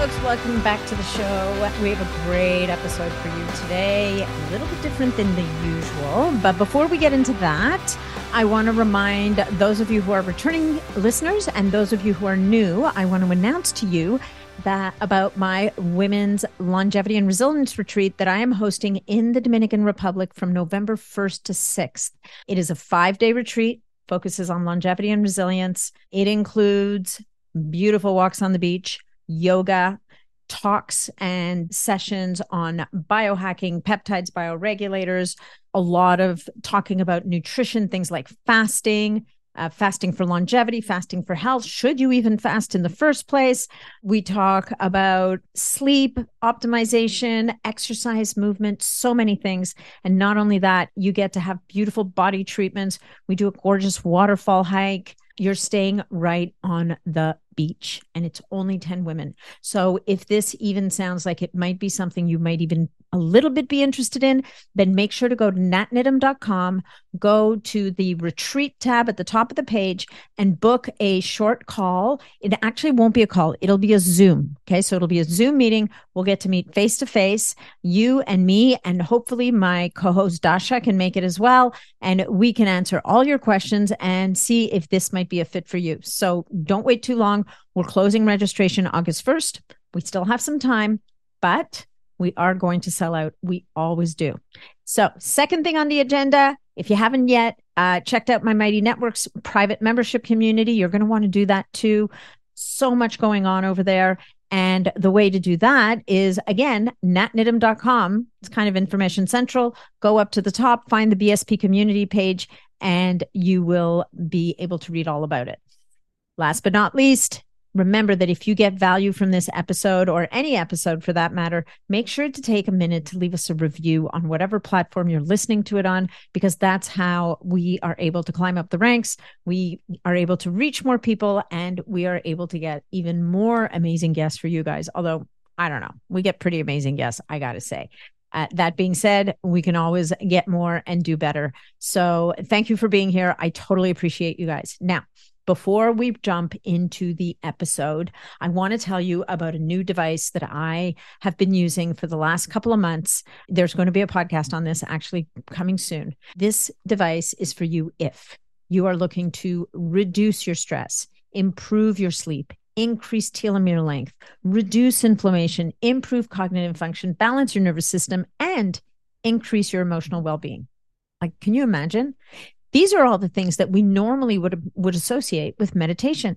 Folks, welcome back to the show. We have a great episode for you today, a little bit different than the usual. But before we get into that, I want to remind those of you who are returning listeners and those of you who are new, I want to announce to you that about my women's longevity and resilience retreat that I am hosting in the Dominican Republic from November 1st to 6th. It is a 5-day retreat focuses on longevity and resilience. It includes beautiful walks on the beach, yoga, talks and sessions on biohacking, peptides, bioregulators, a lot of talking about nutrition, things like fasting, uh, fasting for longevity, fasting for health. Should you even fast in the first place? We talk about sleep optimization, exercise, movement, so many things. And not only that, you get to have beautiful body treatments. We do a gorgeous waterfall hike. You're staying right on the beach and it's only 10 women. So if this even sounds like it might be something you might even a little bit be interested in, then make sure to go to natniddam.com, go to the retreat tab at the top of the page and book a short call. It actually won't be a call, it'll be a Zoom. Okay. So it'll be a Zoom meeting. We'll get to meet face to face, you and me, and hopefully my co host Dasha can make it as well. And we can answer all your questions and see if this might be a fit for you. So don't wait too long. We're closing registration August 1st. We still have some time, but we are going to sell out. We always do. So, second thing on the agenda, if you haven't yet uh, checked out my Mighty Networks private membership community, you're going to want to do that too. So much going on over there. And the way to do that is again, natniddam.com. It's kind of information central. Go up to the top, find the BSP community page, and you will be able to read all about it. Last but not least, Remember that if you get value from this episode or any episode for that matter, make sure to take a minute to leave us a review on whatever platform you're listening to it on, because that's how we are able to climb up the ranks. We are able to reach more people and we are able to get even more amazing guests for you guys. Although, I don't know, we get pretty amazing guests, I got to say. Uh, that being said, we can always get more and do better. So, thank you for being here. I totally appreciate you guys. Now, before we jump into the episode, I want to tell you about a new device that I have been using for the last couple of months. There's going to be a podcast on this actually coming soon. This device is for you if you are looking to reduce your stress, improve your sleep, increase telomere length, reduce inflammation, improve cognitive function, balance your nervous system, and increase your emotional well being. Like, can you imagine? These are all the things that we normally would would associate with meditation.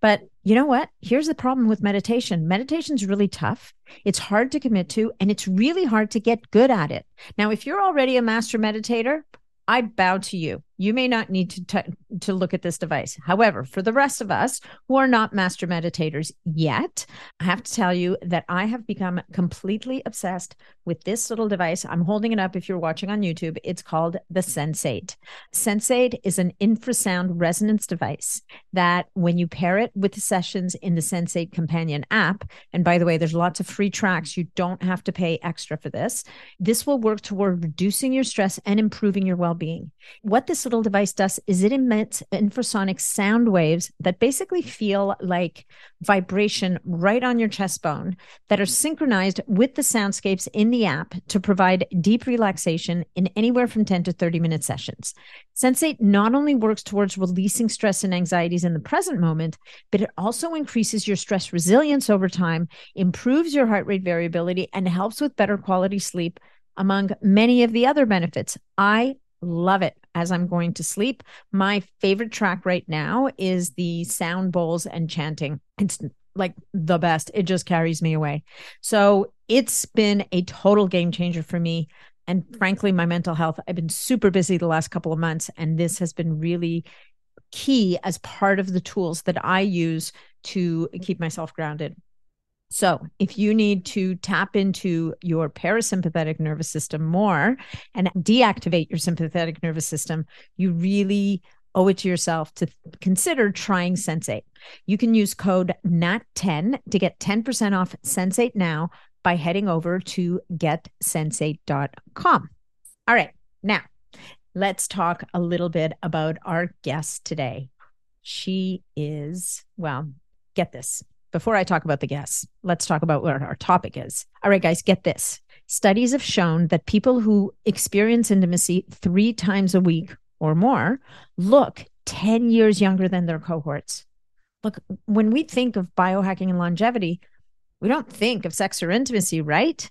But you know what? Here's the problem with meditation. Meditation is really tough. It's hard to commit to, and it's really hard to get good at it. Now, if you're already a master meditator, I bow to you. You may not need to t- to look at this device. However, for the rest of us who are not master meditators yet, I have to tell you that I have become completely obsessed with this little device. I'm holding it up if you're watching on YouTube. It's called the Sensate. Sensate is an infrasound resonance device that when you pair it with the sessions in the Sensate companion app, and by the way, there's lots of free tracks. You don't have to pay extra for this. This will work toward reducing your stress and improving your well-being. What this little device does is it emits infrasonic sound waves that basically feel like vibration right on your chest bone that are synchronized with the soundscapes in the app to provide deep relaxation in anywhere from 10 to 30 minute sessions. Sensate not only works towards releasing stress and anxieties in the present moment, but it also increases your stress resilience over time, improves your heart rate variability, and helps with better quality sleep among many of the other benefits. I love it as I'm going to sleep. My favorite track right now is the sound bowls and chanting. It's like the best. It just carries me away. So it's been a total game changer for me. And frankly, my mental health, I've been super busy the last couple of months, and this has been really key as part of the tools that I use to keep myself grounded. So, if you need to tap into your parasympathetic nervous system more and deactivate your sympathetic nervous system, you really owe it to yourself to consider trying Sensate. You can use code NAT10 to get 10% off Sensate now by heading over to getsensate.com. All right, now let's talk a little bit about our guest today. She is, well, get this. Before I talk about the guests, let's talk about what our topic is. All right, guys, get this. Studies have shown that people who experience intimacy three times a week or more look 10 years younger than their cohorts. Look, when we think of biohacking and longevity, we don't think of sex or intimacy, right?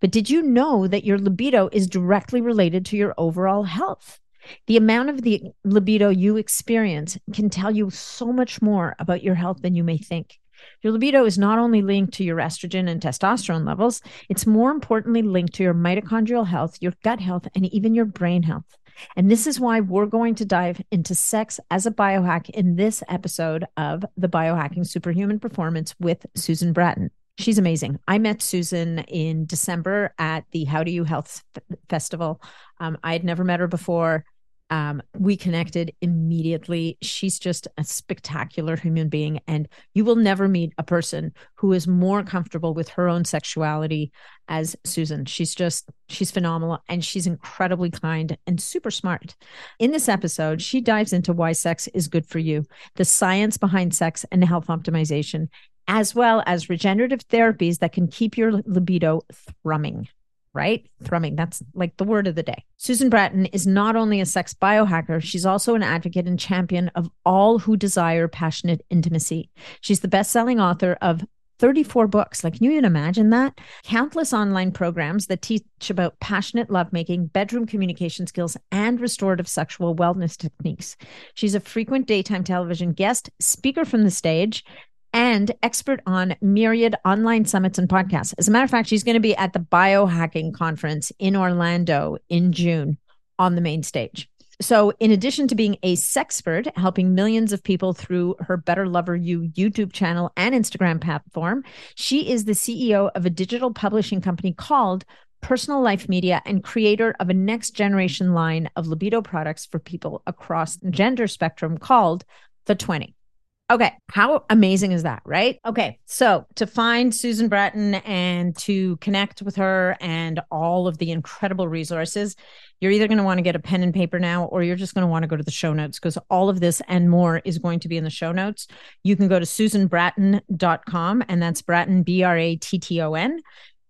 But did you know that your libido is directly related to your overall health? The amount of the libido you experience can tell you so much more about your health than you may think. Your libido is not only linked to your estrogen and testosterone levels, it's more importantly linked to your mitochondrial health, your gut health, and even your brain health. And this is why we're going to dive into sex as a biohack in this episode of the Biohacking Superhuman Performance with Susan Bratton. She's amazing. I met Susan in December at the How Do You Health Festival. Um, I had never met her before. Um, we connected immediately. She's just a spectacular human being. And you will never meet a person who is more comfortable with her own sexuality as Susan. She's just, she's phenomenal and she's incredibly kind and super smart. In this episode, she dives into why sex is good for you, the science behind sex and health optimization, as well as regenerative therapies that can keep your libido thrumming right? Thrumming. That's like the word of the day. Susan Bratton is not only a sex biohacker, she's also an advocate and champion of all who desire passionate intimacy. She's the best selling author of 34 books. Like, can you even imagine that? Countless online programs that teach about passionate lovemaking, bedroom communication skills, and restorative sexual wellness techniques. She's a frequent daytime television guest, speaker from the stage, and expert on myriad online summits and podcasts. As a matter of fact, she's going to be at the biohacking conference in Orlando in June on the main stage. So, in addition to being a sexpert, helping millions of people through her Better Lover You YouTube channel and Instagram platform, she is the CEO of a digital publishing company called Personal Life Media and creator of a next generation line of libido products for people across gender spectrum called The 20. Okay. How amazing is that? Right. Okay. So to find Susan Bratton and to connect with her and all of the incredible resources, you're either going to want to get a pen and paper now or you're just going to want to go to the show notes because all of this and more is going to be in the show notes. You can go to susanbratton.com and that's Bratton, B R A T T O N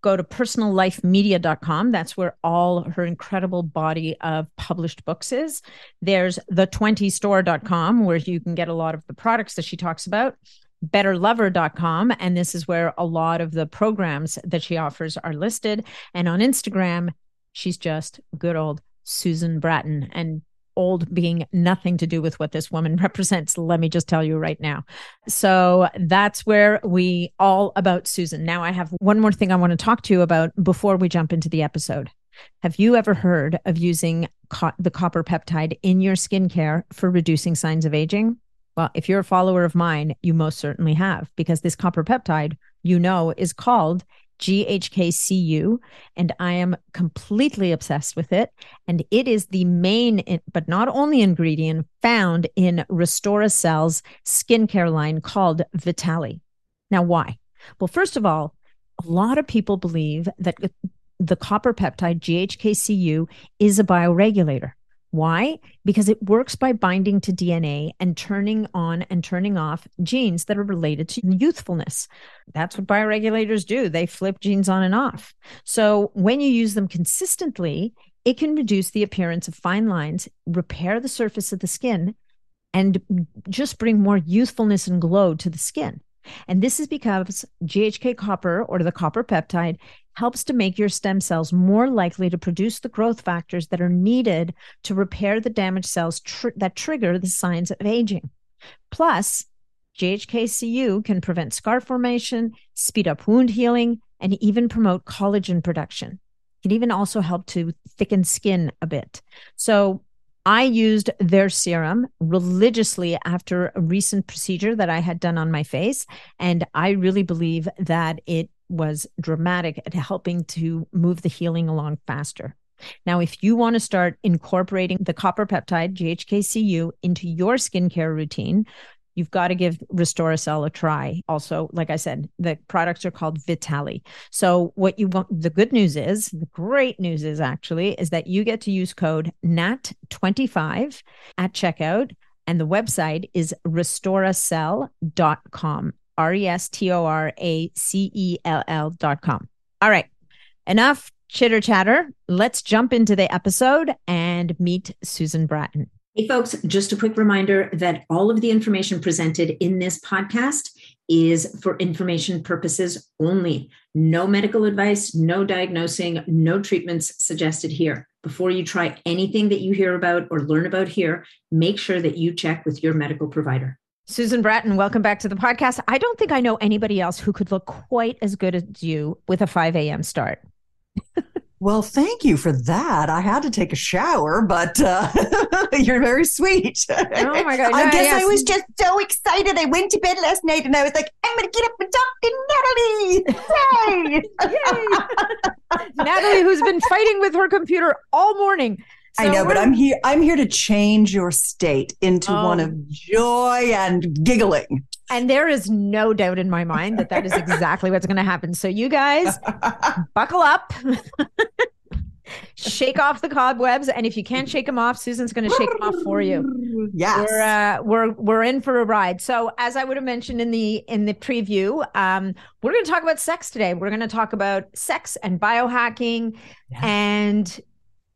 go to personallifemedia.com. That's where all her incredible body of published books is. There's the20store.com, where you can get a lot of the products that she talks about. Betterlover.com. And this is where a lot of the programs that she offers are listed. And on Instagram, she's just good old Susan Bratton. And old being nothing to do with what this woman represents. Let me just tell you right now. So that's where we all about Susan. Now, I have one more thing I want to talk to you about before we jump into the episode. Have you ever heard of using co- the copper peptide in your skincare for reducing signs of aging? Well, if you're a follower of mine, you most certainly have, because this copper peptide, you know, is called GHKCU, and I am completely obsessed with it. And it is the main, but not only ingredient found in Restoracell's skincare line called Vitali. Now, why? Well, first of all, a lot of people believe that the copper peptide GHKCU is a bioregulator. Why? Because it works by binding to DNA and turning on and turning off genes that are related to youthfulness. That's what bioregulators do. They flip genes on and off. So when you use them consistently, it can reduce the appearance of fine lines, repair the surface of the skin, and just bring more youthfulness and glow to the skin. And this is because GHK copper or the copper peptide helps to make your stem cells more likely to produce the growth factors that are needed to repair the damaged cells tr- that trigger the signs of aging. Plus, GHKCU can prevent scar formation, speed up wound healing, and even promote collagen production. It can even also help to thicken skin a bit. So, I used their serum religiously after a recent procedure that I had done on my face. And I really believe that it was dramatic at helping to move the healing along faster. Now, if you want to start incorporating the copper peptide, GHKCU, into your skincare routine, you've got to give Restoracel a try. Also, like I said, the products are called Vitali. So, what you want, the good news is, the great news is actually, is that you get to use code NAT25 at checkout. And the website is restoracell.com, R E S T O R A C E L com. All right, enough chitter chatter. Let's jump into the episode and meet Susan Bratton. Hey, folks, just a quick reminder that all of the information presented in this podcast is for information purposes only. No medical advice, no diagnosing, no treatments suggested here. Before you try anything that you hear about or learn about here, make sure that you check with your medical provider. Susan Bratton, welcome back to the podcast. I don't think I know anybody else who could look quite as good as you with a 5 a.m. start. Well, thank you for that. I had to take a shower, but uh, you're very sweet. Oh my god! I guess yes. I was just so excited. I went to bed last night and I was like, "I'm going to get up and talk to Natalie!" Yay! Yay! Natalie, who's been fighting with her computer all morning. So I know, but I'm here. I'm here to change your state into oh. one of joy and giggling. And there is no doubt in my mind that that is exactly what's going to happen. So, you guys, buckle up, shake off the cobwebs, and if you can't shake them off, Susan's going to shake them off for you. Yes, we're uh, we're we're in for a ride. So, as I would have mentioned in the in the preview, um, we're going to talk about sex today. We're going to talk about sex and biohacking, yeah. and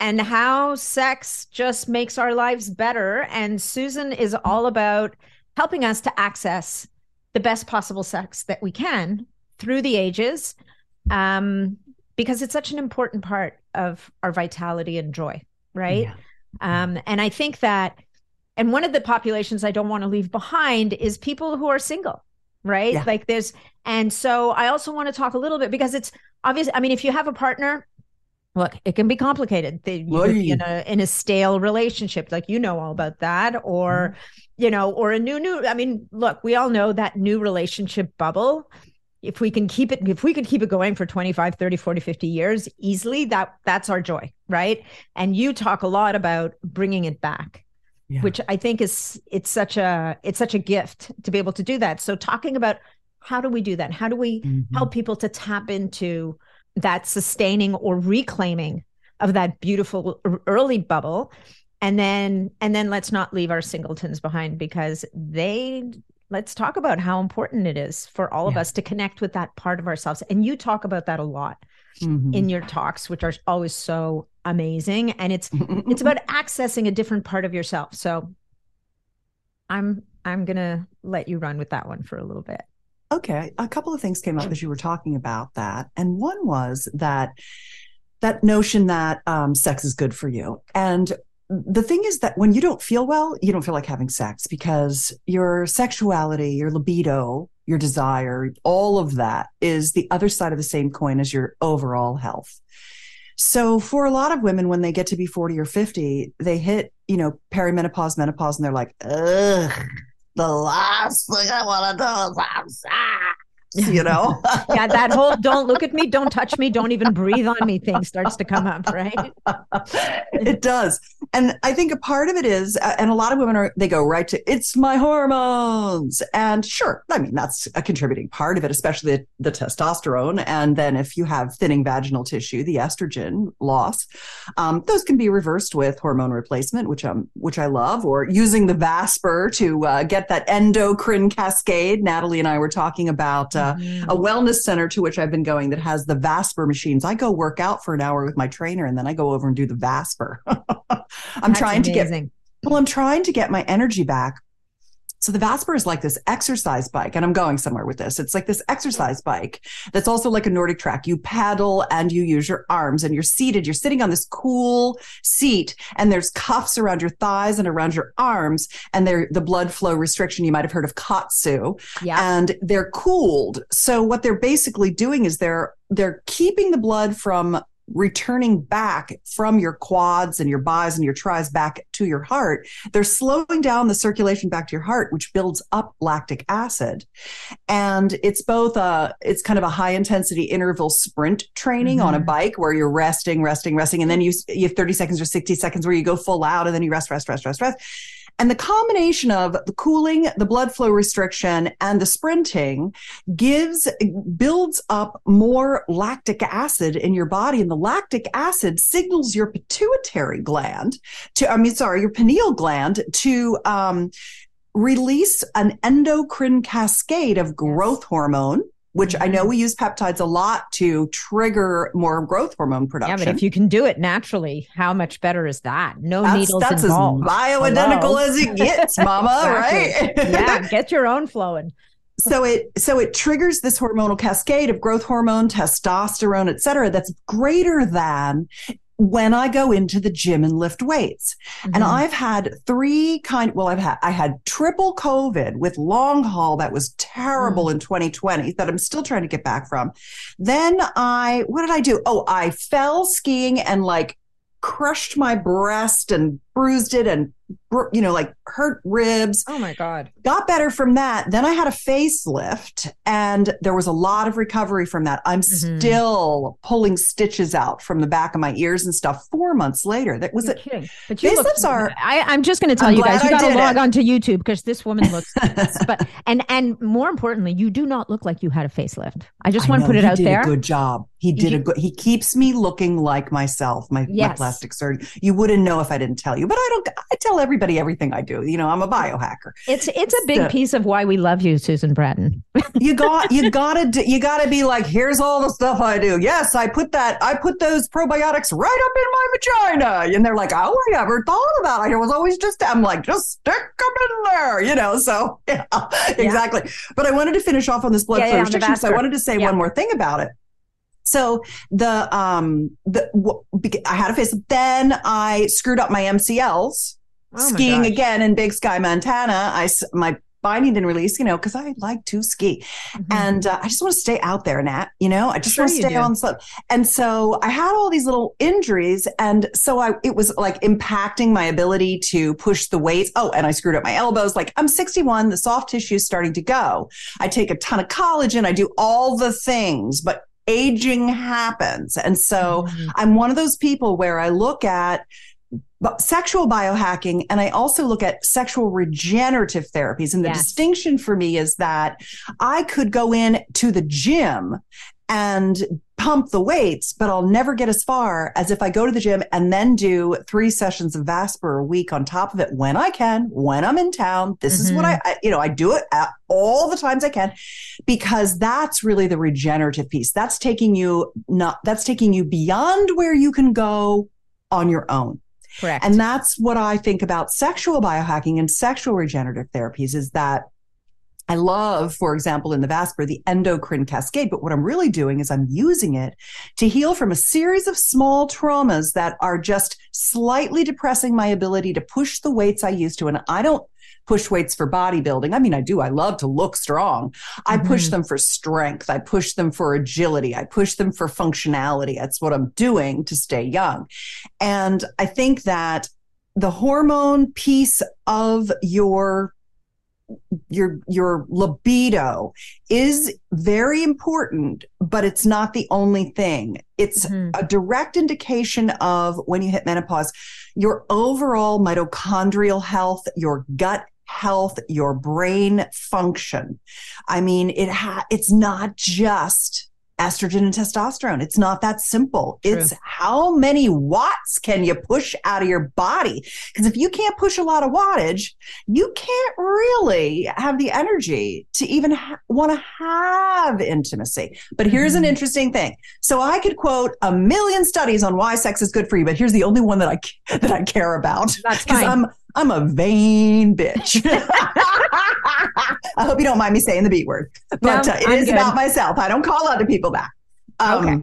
and how sex just makes our lives better. And Susan is all about helping us to access the best possible sex that we can through the ages um, because it's such an important part of our vitality and joy right yeah. um, and i think that and one of the populations i don't want to leave behind is people who are single right yeah. like there's and so i also want to talk a little bit because it's obvious i mean if you have a partner look it can be complicated you, in a in a stale relationship like you know all about that or mm-hmm you know, or a new, new, I mean, look, we all know that new relationship bubble. If we can keep it, if we could keep it going for 25, 30, 40, 50 years easily, that that's our joy. Right. And you talk a lot about bringing it back. Yeah. Which I think is it's such a it's such a gift to be able to do that. So talking about how do we do that? How do we mm-hmm. help people to tap into that sustaining or reclaiming of that beautiful early bubble. And then and then let's not leave our singletons behind because they let's talk about how important it is for all of us to connect with that part of ourselves. And you talk about that a lot mm-hmm. in your talks which are always so amazing. And it's it's about accessing a different part of yourself. So i'm i'm gonna let you run with that one for a little bit okay a couple of things came up as you were talking about that and one was that that notion that um, sex is good for you and the thing is that when you don't feel well, you don't feel like having sex because your sexuality, your libido, your desire, all of that is the other side of the same coin as your overall health. So for a lot of women, when they get to be 40 or 50, they hit, you know, perimenopause, menopause, and they're like, ugh, the last thing I want to do is have sex you know? yeah, that whole don't look at me, don't touch me, don't even breathe on me thing starts to come up, right? it does. And I think a part of it is, and a lot of women are, they go right to, it's my hormones. And sure, I mean, that's a contributing part of it, especially the, the testosterone. And then if you have thinning vaginal tissue, the estrogen loss, um, those can be reversed with hormone replacement, which, um, which I love, or using the Vasper to uh, get that endocrine cascade. Natalie and I were talking about. Uh, mm-hmm. a wellness center to which I've been going that has the Vasper machines. I go work out for an hour with my trainer and then I go over and do the Vasper. I'm That's trying amazing. to get well, I'm trying to get my energy back so the Vasper is like this exercise bike, and I'm going somewhere with this. It's like this exercise bike that's also like a Nordic track. You paddle and you use your arms, and you're seated. You're sitting on this cool seat, and there's cuffs around your thighs and around your arms, and they're the blood flow restriction. You might have heard of KAATSU, yeah. and they're cooled. So what they're basically doing is they're they're keeping the blood from returning back from your quads and your bis and your tris back to your heart, they're slowing down the circulation back to your heart, which builds up lactic acid. And it's both a, it's kind of a high intensity interval sprint training mm-hmm. on a mm-hmm. bike where you're resting, resting, resting. And then you, you have 30 seconds or 60 seconds where you go full out and then you rest, rest, rest, rest, rest. And the combination of the cooling, the blood flow restriction, and the sprinting gives, builds up more lactic acid in your body. And the lactic acid signals your pituitary gland to, I mean, sorry, your pineal gland to, um, release an endocrine cascade of growth hormone which I know mm-hmm. we use peptides a lot to trigger more growth hormone production. Yeah, but if you can do it naturally, how much better is that? No that's, needles that's involved. as bioidentical Hello. as it gets, mama, right? yeah, get your own flowing. So it so it triggers this hormonal cascade of growth hormone, testosterone, et cetera, that's greater than when I go into the gym and lift weights. Mm-hmm. And I've had three kind well I've had I had triple covid with long haul that was terrible mm. in 2020 that I'm still trying to get back from. Then I what did I do? Oh, I fell skiing and like crushed my breast and bruised it and you know like hurt ribs. Oh my god. Got better from that. Then i had a facelift and there was a lot of recovery from that. I'm mm-hmm. still pulling stitches out from the back of my ears and stuff four months later. That was You're it kidding. but you facelifts look, are I, am just going to tell I'm you guys you got to log it. on to youtube because this woman looks but and and more importantly you do not look like you had a facelift. I just want to put it out there. good job. He did you, a good he keeps me looking like myself my, yes. my plastic surgeon. You wouldn't know if i didn't tell you but I don't I tell everybody everything I do. You know, I'm a biohacker. It's it's a big so, piece of why we love you, Susan Bratton. you got you gotta you gotta be like, here's all the stuff I do. Yes, I put that I put those probiotics right up in my vagina. And they're like, oh, I never thought about it. It was always just I'm like, just stick them in there, you know. So yeah, exactly. But I wanted to finish off on this blood yeah, flow yeah, restriction. So I wanted to say one more thing about it. So the um the I had a face. Then I screwed up my MCLs. Oh skiing my again in Big Sky, Montana. I my binding didn't release, you know, because I like to ski, mm-hmm. and uh, I just want to stay out there, Nat. You know, I just sure want to stay on the slope. And so I had all these little injuries, and so I it was like impacting my ability to push the weights. Oh, and I screwed up my elbows. Like I'm 61, the soft tissue is starting to go. I take a ton of collagen. I do all the things, but aging happens. And so mm-hmm. I'm one of those people where I look at sexual biohacking and I also look at sexual regenerative therapies. And the yes. distinction for me is that I could go in to the gym and pump the weights, but I'll never get as far as if I go to the gym and then do three sessions of Vasper a week on top of it when I can, when I'm in town. This mm-hmm. is what I, mm-hmm. I, you know, I do it all the times I can because that's really the regenerative piece. That's taking you not, that's taking you beyond where you can go on your own. Correct. And that's what I think about sexual biohacking and sexual regenerative therapies is that I love, for example, in the Vasper, the endocrine cascade. But what I'm really doing is I'm using it to heal from a series of small traumas that are just slightly depressing my ability to push the weights I used to. And I don't push weights for bodybuilding. I mean, I do. I love to look strong. I mm-hmm. push them for strength. I push them for agility. I push them for functionality. That's what I'm doing to stay young. And I think that the hormone piece of your your your libido is very important but it's not the only thing it's mm-hmm. a direct indication of when you hit menopause your overall mitochondrial health your gut health your brain function i mean it ha- it's not just estrogen and testosterone. It's not that simple. True. It's how many watts can you push out of your body? Because if you can't push a lot of wattage, you can't really have the energy to even ha- want to have intimacy. But here's mm-hmm. an interesting thing. So I could quote a million studies on why sex is good for you, but here's the only one that I that I care about. That's because I'm I'm a vain bitch. I hope you don't mind me saying the B word, but no, uh, it I'm is good. about myself. I don't call other people that. Um, okay.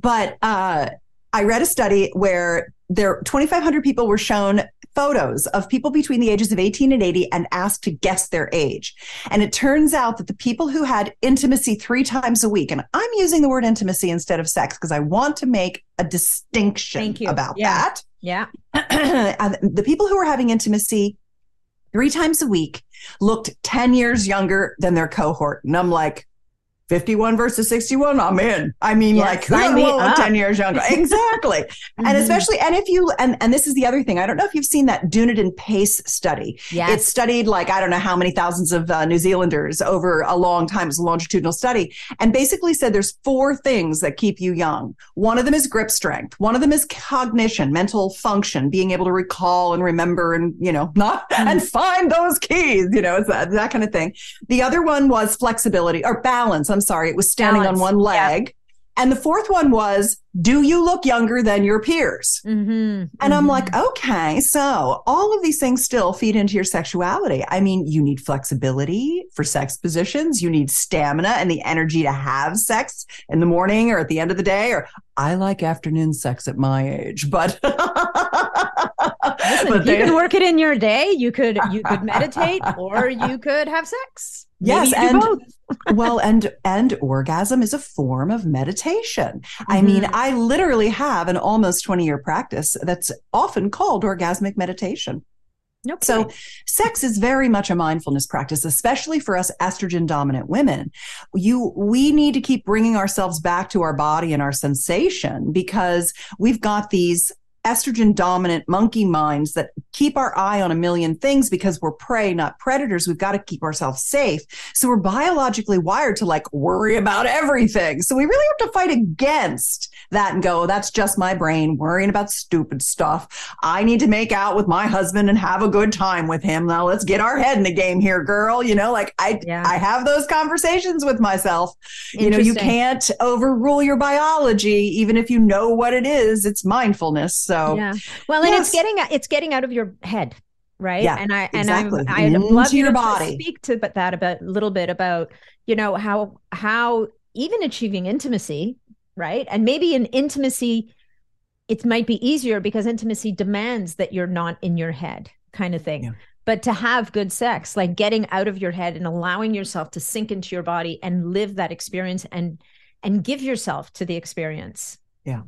But uh, I read a study where there 2,500 people were shown photos of people between the ages of 18 and 80 and asked to guess their age. And it turns out that the people who had intimacy three times a week, and I'm using the word intimacy instead of sex because I want to make a distinction about yeah. that. Yeah. the people who were having intimacy three times a week looked 10 years younger than their cohort. And I'm like, 51 versus 61 i'm in i mean yes, like sign me 10 years younger? Exactly. Mm-hmm. and especially and if you and and this is the other thing. I don't know if you've seen that dunedin pace study. Yes. it studied like i don't know how many thousands of uh, new zealanders over a long time. It's a longitudinal study. And basically said there's four things that keep you young. One of them is grip strength. One of them is cognition mental function being able to recall and remember and you know not mm-hmm. and find those keys you know it's that, that kind of thing. The other one was flexibility or balance I'm sorry, it was standing Balance. on one leg. Yeah. And the fourth one was, do you look younger than your peers? Mm-hmm. And mm-hmm. I'm like, okay, so all of these things still feed into your sexuality. I mean, you need flexibility for sex positions. You need stamina and the energy to have sex in the morning or at the end of the day. Or I like afternoon sex at my age, but. Listen, but you can work it in your day. You could you could meditate or you could have sex. Yes, and well, and and orgasm is a form of meditation. Mm-hmm. I mean, mm-hmm. I literally have an almost 20 year practice that's often called orgasmic meditation. Nope. So, sex is very much a mindfulness practice, especially for us estrogen dominant women. You, we need to keep bringing ourselves back to our body and our sensation because we've got these estrogen dominant monkey minds that keep our eye on a million things because we're prey, not predators. We've got to keep ourselves safe. So we're biologically wired to like worry about everything. So we really have to fight against that and go, oh, that's just my brain worrying about stupid stuff. I need to make out with my husband and have a good time with him. Now let's get our head in the game here, girl. You know, like I, yeah. I have those conversations with myself. You know, you can't overrule your biology, even if you know what it is. It's mindfulness. So so yeah, well, and yes. it's getting it's getting out of your head, right? Yeah, and I exactly. and I I'd love you to body. speak to but that about a little bit about you know how how even achieving intimacy, right? And maybe in intimacy, it might be easier because intimacy demands that you're not in your head, kind of thing. Yeah. But to have good sex, like getting out of your head and allowing yourself to sink into your body and live that experience and and give yourself to the experience. Yeah.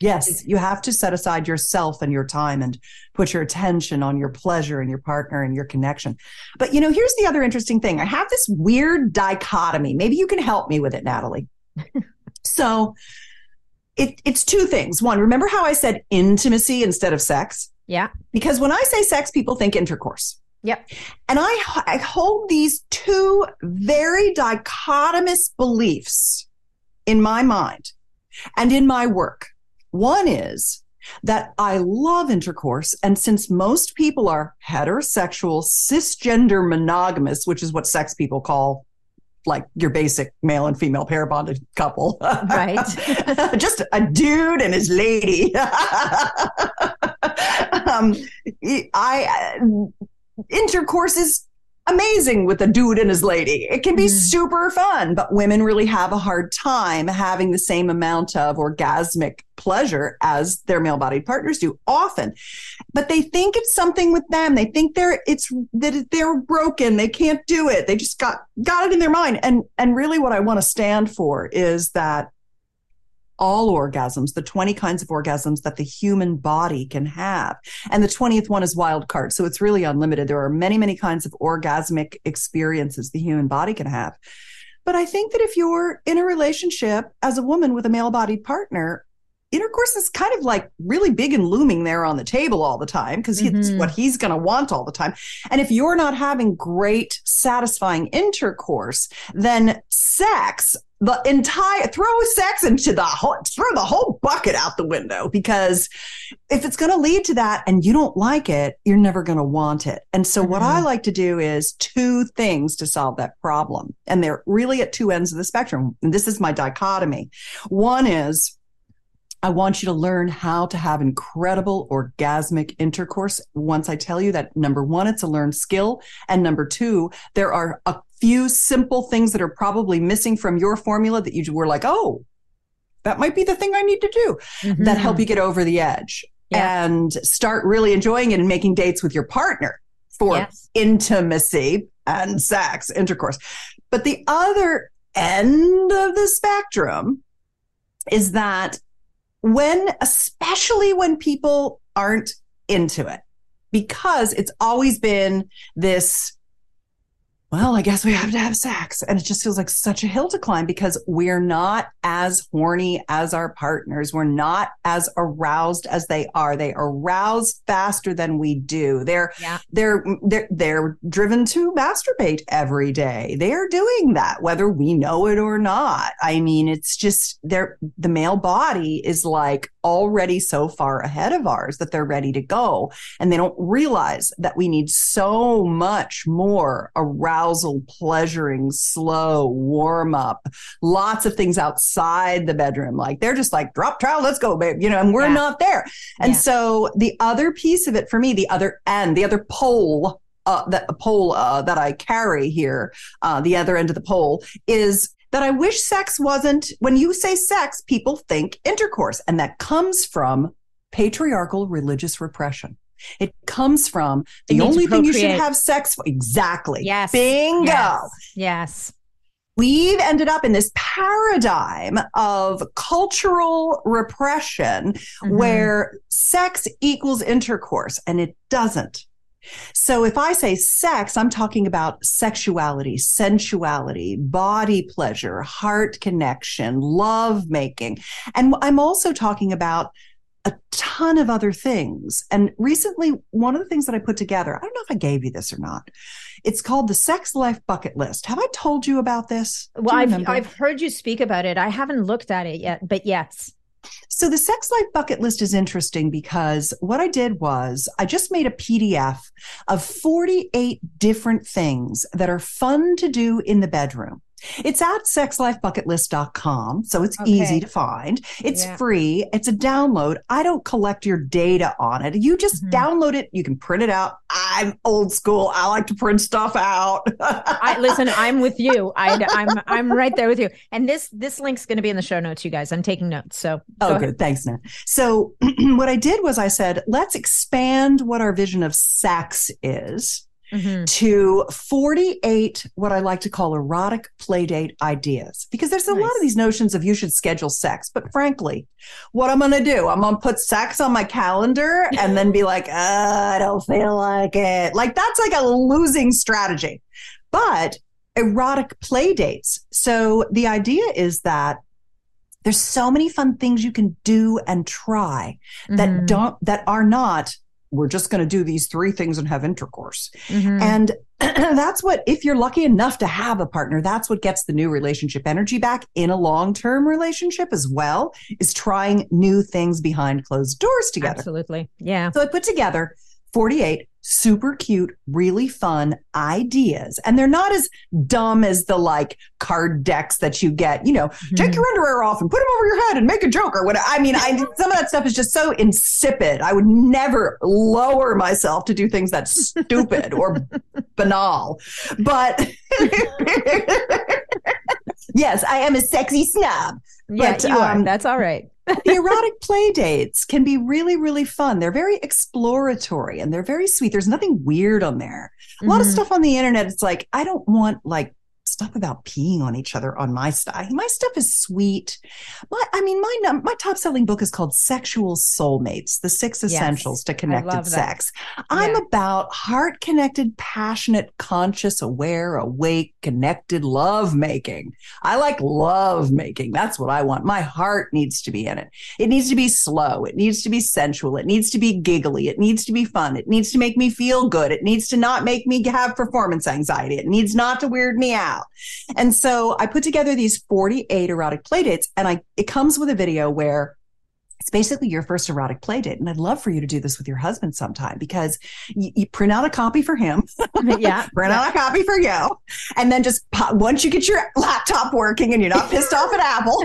Yes, you have to set aside yourself and your time and put your attention on your pleasure and your partner and your connection. But you know, here's the other interesting thing. I have this weird dichotomy. Maybe you can help me with it, Natalie. so it, it's two things. One, remember how I said intimacy instead of sex? Yeah. Because when I say sex, people think intercourse. Yep. And I, I hold these two very dichotomous beliefs in my mind and in my work. One is that I love intercourse. And since most people are heterosexual, cisgender monogamous, which is what sex people call like your basic male and female pair bonded couple. Right. Just a dude and his lady. um, I, uh, intercourse is amazing with a dude and his lady. It can be mm. super fun, but women really have a hard time having the same amount of orgasmic pleasure as their male bodied partners do often. But they think it's something with them. They think they're it's that they're broken. They can't do it. They just got got it in their mind. And and really what I want to stand for is that all orgasms, the 20 kinds of orgasms that the human body can have. And the 20th one is wild card. So it's really unlimited. There are many, many kinds of orgasmic experiences the human body can have. But I think that if you're in a relationship as a woman with a male bodied partner, intercourse is kind of like really big and looming there on the table all the time because mm-hmm. it's what he's going to want all the time. And if you're not having great, satisfying intercourse, then sex the entire throw sex into the whole throw the whole bucket out the window because if it's going to lead to that and you don't like it you're never going to want it and so mm-hmm. what i mm-hmm. like to do is two things to solve that problem and they're really at two ends of the spectrum and this is my dichotomy one is I want you to learn how to have incredible orgasmic intercourse. Once I tell you that number one, it's a learned skill. And number two, there are a few simple things that are probably missing from your formula that you were like, oh, that might be the thing I need to do mm-hmm. that help you get over the edge. yeah. and start really enjoying it and making dates with your partner for yes. intimacy and sex, intercourse. But the other end of the spectrum is that when, especially when people aren't into it, because it's always been this well, I guess we have to have sex. And it just feels like such a hill to climb because we're not as horny as our partners. We're not as aroused as they are. They arouse faster than we do. They're, yeah. they're, they're, they're driven to masturbate every day. They are doing that, whether we know it or not. I mean, it's just they're, the male body is like already so far ahead of ours that they're ready to go. And they don't realize that we need so much more arousal arousal, pleasuring, slow, warm up, lots of things outside the bedroom. Like they're just like, drop trowel, let's go, babe. You know, and we're yeah. not there. And yeah. so the other piece of it for me, the other end, the other pole uh, that pole uh, that I carry here, uh, the other end of the pole is that I wish sex wasn't. When you say sex, people think intercourse, and that comes from patriarchal religious repression. It comes from the only thing you should have sex for. Exactly. Yes. Bingo. Yes. yes. We've ended up in this paradigm of cultural repression mm-hmm. where sex equals intercourse and it doesn't. So if I say sex, I'm talking about sexuality, sensuality, body pleasure, heart connection, love making. And I'm also talking about a ton of other things. And recently, one of the things that I put together, I don't know if I gave you this or not. It's called the Sex Life Bucket List. Have I told you about this? Well, I've, I've heard you speak about it. I haven't looked at it yet, but yes. So the sex life bucket list is interesting because what I did was I just made a PDF of 48 different things that are fun to do in the bedroom. It's at sexlifebucketlist.com. So it's okay. easy to find. It's yeah. free. It's a download. I don't collect your data on it. You just mm-hmm. download it. You can print it out. I'm old school. I like to print stuff out. I listen, I'm with you. I, am I'm, I'm right there with you. And this, this link's going to be in the show notes, you guys. I'm taking notes. So oh, good. Ahead. Thanks, Nat. So what I did was I said, let's expand what our vision of sex is mm-hmm. to 48 what I like to call erotic playdate ideas. Because there's a nice. lot of these notions of you should schedule sex. But frankly, what I'm going to do, I'm going to put sex on my calendar and then be like, uh, I don't feel like it. Like that's like a losing strategy. But erotic playdates. So the idea is that there's so many fun things you can do and try that mm-hmm. don't that are not we're just going to do these three things and have intercourse. Mm-hmm. And that's what, if you're lucky enough to have a partner, that's what gets the new relationship energy back in a long term relationship as well, is trying new things behind closed doors together. Absolutely. Yeah. So I put together 48 super cute, really fun ideas. And they're not as dumb as the like card decks that you get, you know, mm-hmm. take your underwear off and put them over your head and make a joke or what. I mean, I, some of that stuff is just so insipid. I would never lower myself to do things that stupid or banal. But yes, I am a sexy snob. Yeah, but, you um, are. That's all right the erotic play dates can be really, really fun. They're very exploratory and they're very sweet. There's nothing weird on there. A lot mm-hmm. of stuff on the internet, it's like, I don't want like stuff about peeing on each other on my stuff. My stuff is sweet. My, I mean, my my top selling book is called Sexual Soulmates: The Six Essentials yes, to Connected Sex. I'm about heart connected, passionate, conscious, aware, awake, connected love making. I like love making. That's what I want. My heart needs to be in it. It needs to be slow. It needs to be sensual. It needs to be giggly. It needs to be fun. It needs to make me feel good. It needs to not make me have performance anxiety. It needs not to weird me out. And so I put together these 48 erotic playdates and I it comes with a video where it's basically your first erotic play date. And I'd love for you to do this with your husband sometime because you, you print out a copy for him. yeah. print yeah. out a copy for you. And then just pop, once you get your laptop working and you're not pissed off at Apple,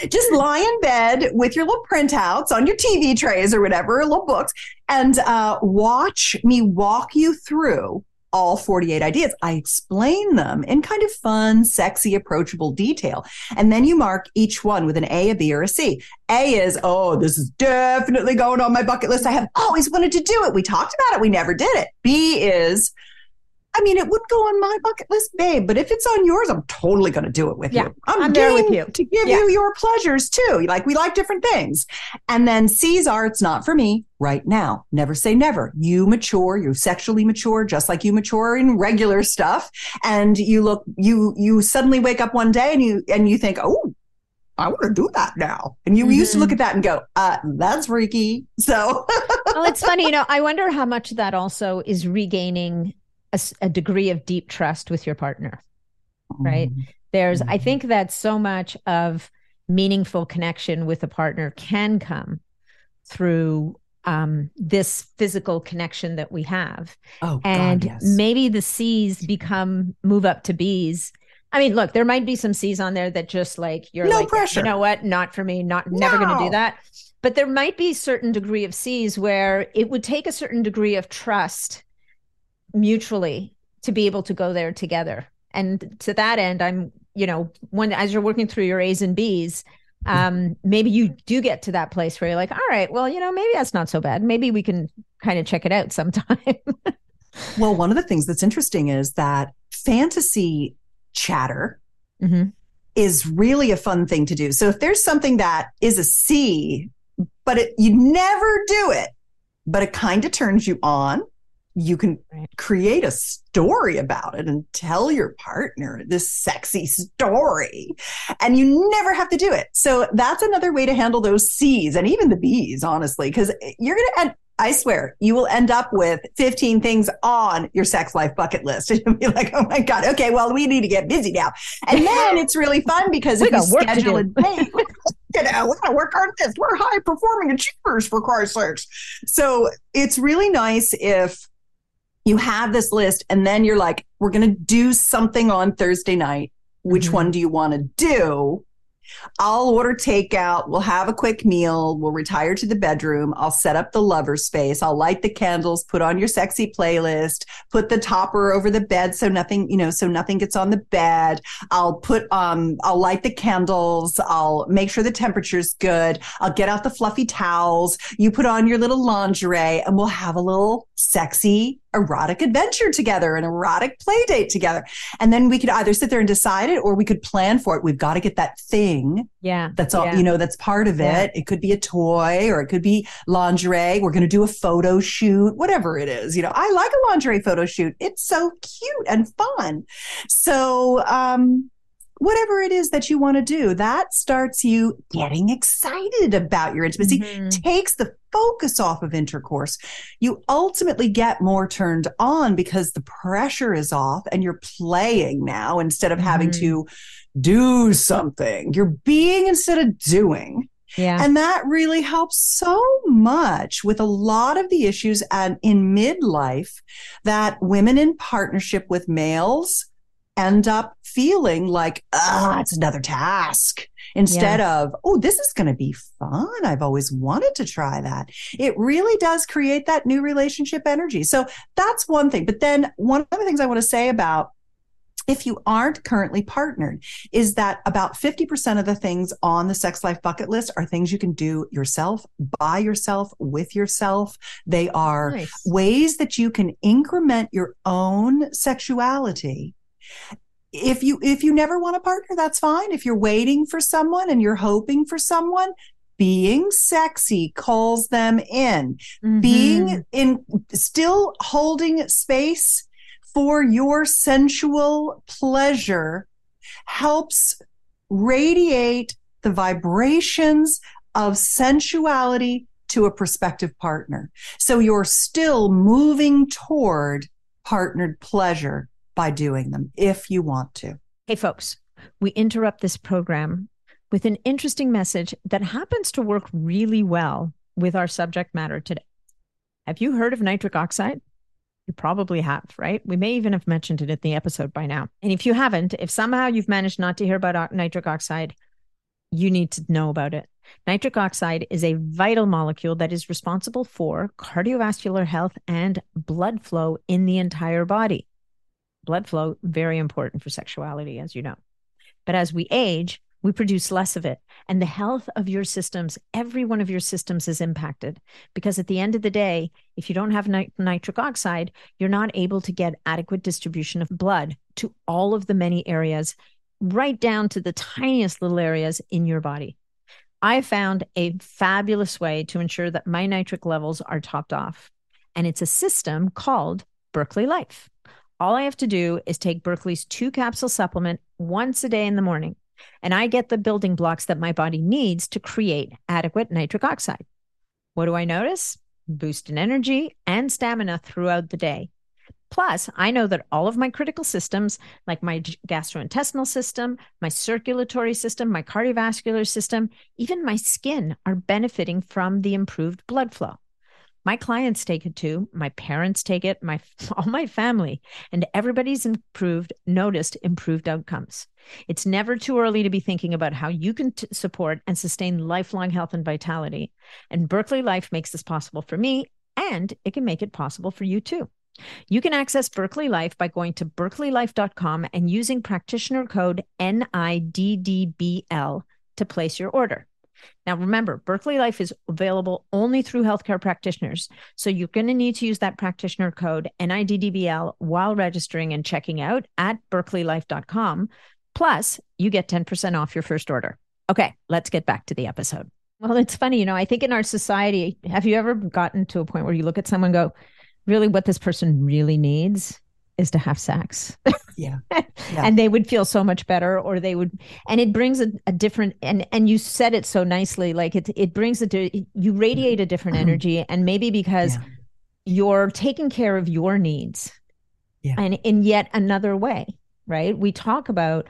just lie in bed with your little printouts on your TV trays or whatever, little books, and uh, watch me walk you through all 48 ideas. I explain them in kind of fun, sexy, approachable detail. And then you mark each one with an A, a B, or a C. A is, oh, this is definitely going on my bucket list. I have always wanted to do it. We talked about it. We never did it. B is, I mean, it would go on my bucket list, babe, but if it's on yours, I'm totally going to do it with Yeah, you. I'm, I'm there with you. to give Yeah. you your pleasures too. Like we like different things. And then C's are, it's not for me right now. Never say never. You mature, you sexually mature, just like you mature in regular stuff. And you look, you, you suddenly wake up one day and you, and you think, oh, I want to do that now. And you used to Mhm. look at that and go, uh, that's freaky. So well, it's funny, you know, I wonder how much of that also is regaining a, a degree of deep trust with your partner. Right. There's, I Mhm. think that so much of meaningful connection with a partner can come through um, this physical connection that we have. Oh, and God, yes. maybe the C's become move up to B's. I mean, look, there might be some C's on there that just like you're No like, pressure. you know what, not for me, not never going to do that. But there might be certain degree of C's where it would take a certain degree of trust mutually to be able to go there together. And to that end, I'm, you know, when as you're working through your A's and B's, um, maybe you do get to that place where you're like, all right, well, you know, maybe that's not so bad. Maybe we can kind of check it out sometime. Well, one of the things that's interesting is that fantasy chatter Mhm. is really a fun thing to do. So if there's something that is a C, but it, you never do it, but it kind of turns you on, you can create a story about it and tell your partner this sexy story. And you never have to do it. So that's another way to handle those C's and even the B's, honestly, because you're going to end. I swear, you will end up with 15 things on your sex life bucket list. And you'll be like, oh my God, okay, well, we need to get busy now. And then it's really fun because if you schedule it, you know, we gotta work on this. We're high performing achievers for Christ's sakes. So it's really nice if you have this list and then you're like, we're going to do something on Thursday night. Which Mhm. one do you want to do? I'll order takeout. We'll have a quick meal. We'll retire to the bedroom. I'll set up the lover space. I'll light the candles, put on your sexy playlist, put the topper over the bed so nothing, you know, so nothing gets on the bed. I'll put, um, I'll light the candles. I'll make sure the temperature's good. I'll get out the fluffy towels. You put on your little lingerie and we'll have a little sexy erotic adventure together, an erotic play date together. And then we could either sit there and decide it or we could plan for it. We've got to get that thing Yeah. that's all, Yeah. you know, that's part of Yeah. it. It could be a toy or it could be lingerie. We're going to do a photo shoot, whatever it is. You know, I like a lingerie photo shoot. It's so cute and fun. So, um, whatever it is that you want to do, that starts you getting excited about your intimacy Mhm. takes the focus off of intercourse. You ultimately get more turned on because the pressure is off and you're playing now instead of having Mhm. to do something. You're being instead of doing. Yeah. And that really helps so much with a lot of the issues and in midlife that women in partnership with males end up feeling like, ah, it's another task instead of, oh, this is going to be fun. I've always wanted to try that. It really does create that new relationship energy. So that's one thing. But then one of the things I want to say about if you aren't currently partnered is that about 50% of the things on the sex life bucket list are things you can do yourself, by yourself, with yourself. They are Nice. ways that you can increment your own sexuality if you if you never want a partner that's fine if you're waiting for someone and you're hoping for someone being sexy calls them in Mhm. being in still holding space for your sensual pleasure helps radiate the vibrations of sensuality to a prospective partner. So you're still moving toward partnered pleasure by doing them if you want to. Hey, folks, we interrupt this program with an interesting message that happens to work really well with our subject matter today. Have you heard of nitric oxide? You probably have, right? We may even have mentioned it in the episode by now. And if you haven't, if somehow you've managed not to hear about nitric oxide, you need to know about it. Nitric oxide is a vital molecule that is responsible for cardiovascular health and blood flow in the entire body. Blood flow, very important for sexuality, as you know. But as we age, we produce less of it. And the health of your systems, every one of your systems is impacted because at the end of the day, if you don't have nit- nitric oxide, you're not able to get adequate distribution of blood to all of the many areas, right down to the tiniest little areas in your body. I found a fabulous way to ensure that my nitric levels are topped off. And it's a system called Berkeley Life. All I have to do is take Berkeley's two capsule supplement once a day in the morning and I get the building blocks that my body needs to create adequate nitric oxide. What do I notice? Boost in energy and stamina throughout the day. Plus, I know that all of my critical systems, like my gastrointestinal system, my circulatory system, my cardiovascular system, even my skin, are benefiting from the improved blood flow. My clients take it too. My parents take it, my all my family, and everybody's improved, noticed improved outcomes. It's never too early to be thinking about how you can t- support and sustain lifelong health and vitality. And Berkeley Life makes this possible for me, and it can make it possible for you too. You can access Berkeley Life by going to berkeleylife.com and using practitioner code NIDDBL to place your order. Now, remember, Berkeley Life is available only through healthcare practitioners. So you're going to need to use that practitioner code NIDDBL while registering and checking out at berkeleylife.com. Plus, you get 10% off your first order. Okay, let's get back to the episode. Well, it's funny, you know, I think in our society, have you ever gotten to a point where you look at someone go, really what this person really needs is to have sex. Yeah. yeah. and they would feel so much better or they would and it brings a, a, different and and you said it so nicely like it it brings it to you radiate a different mm-hmm. energy and maybe because yeah. you're taking care of your needs yeah. and in yet another way, right? We talk about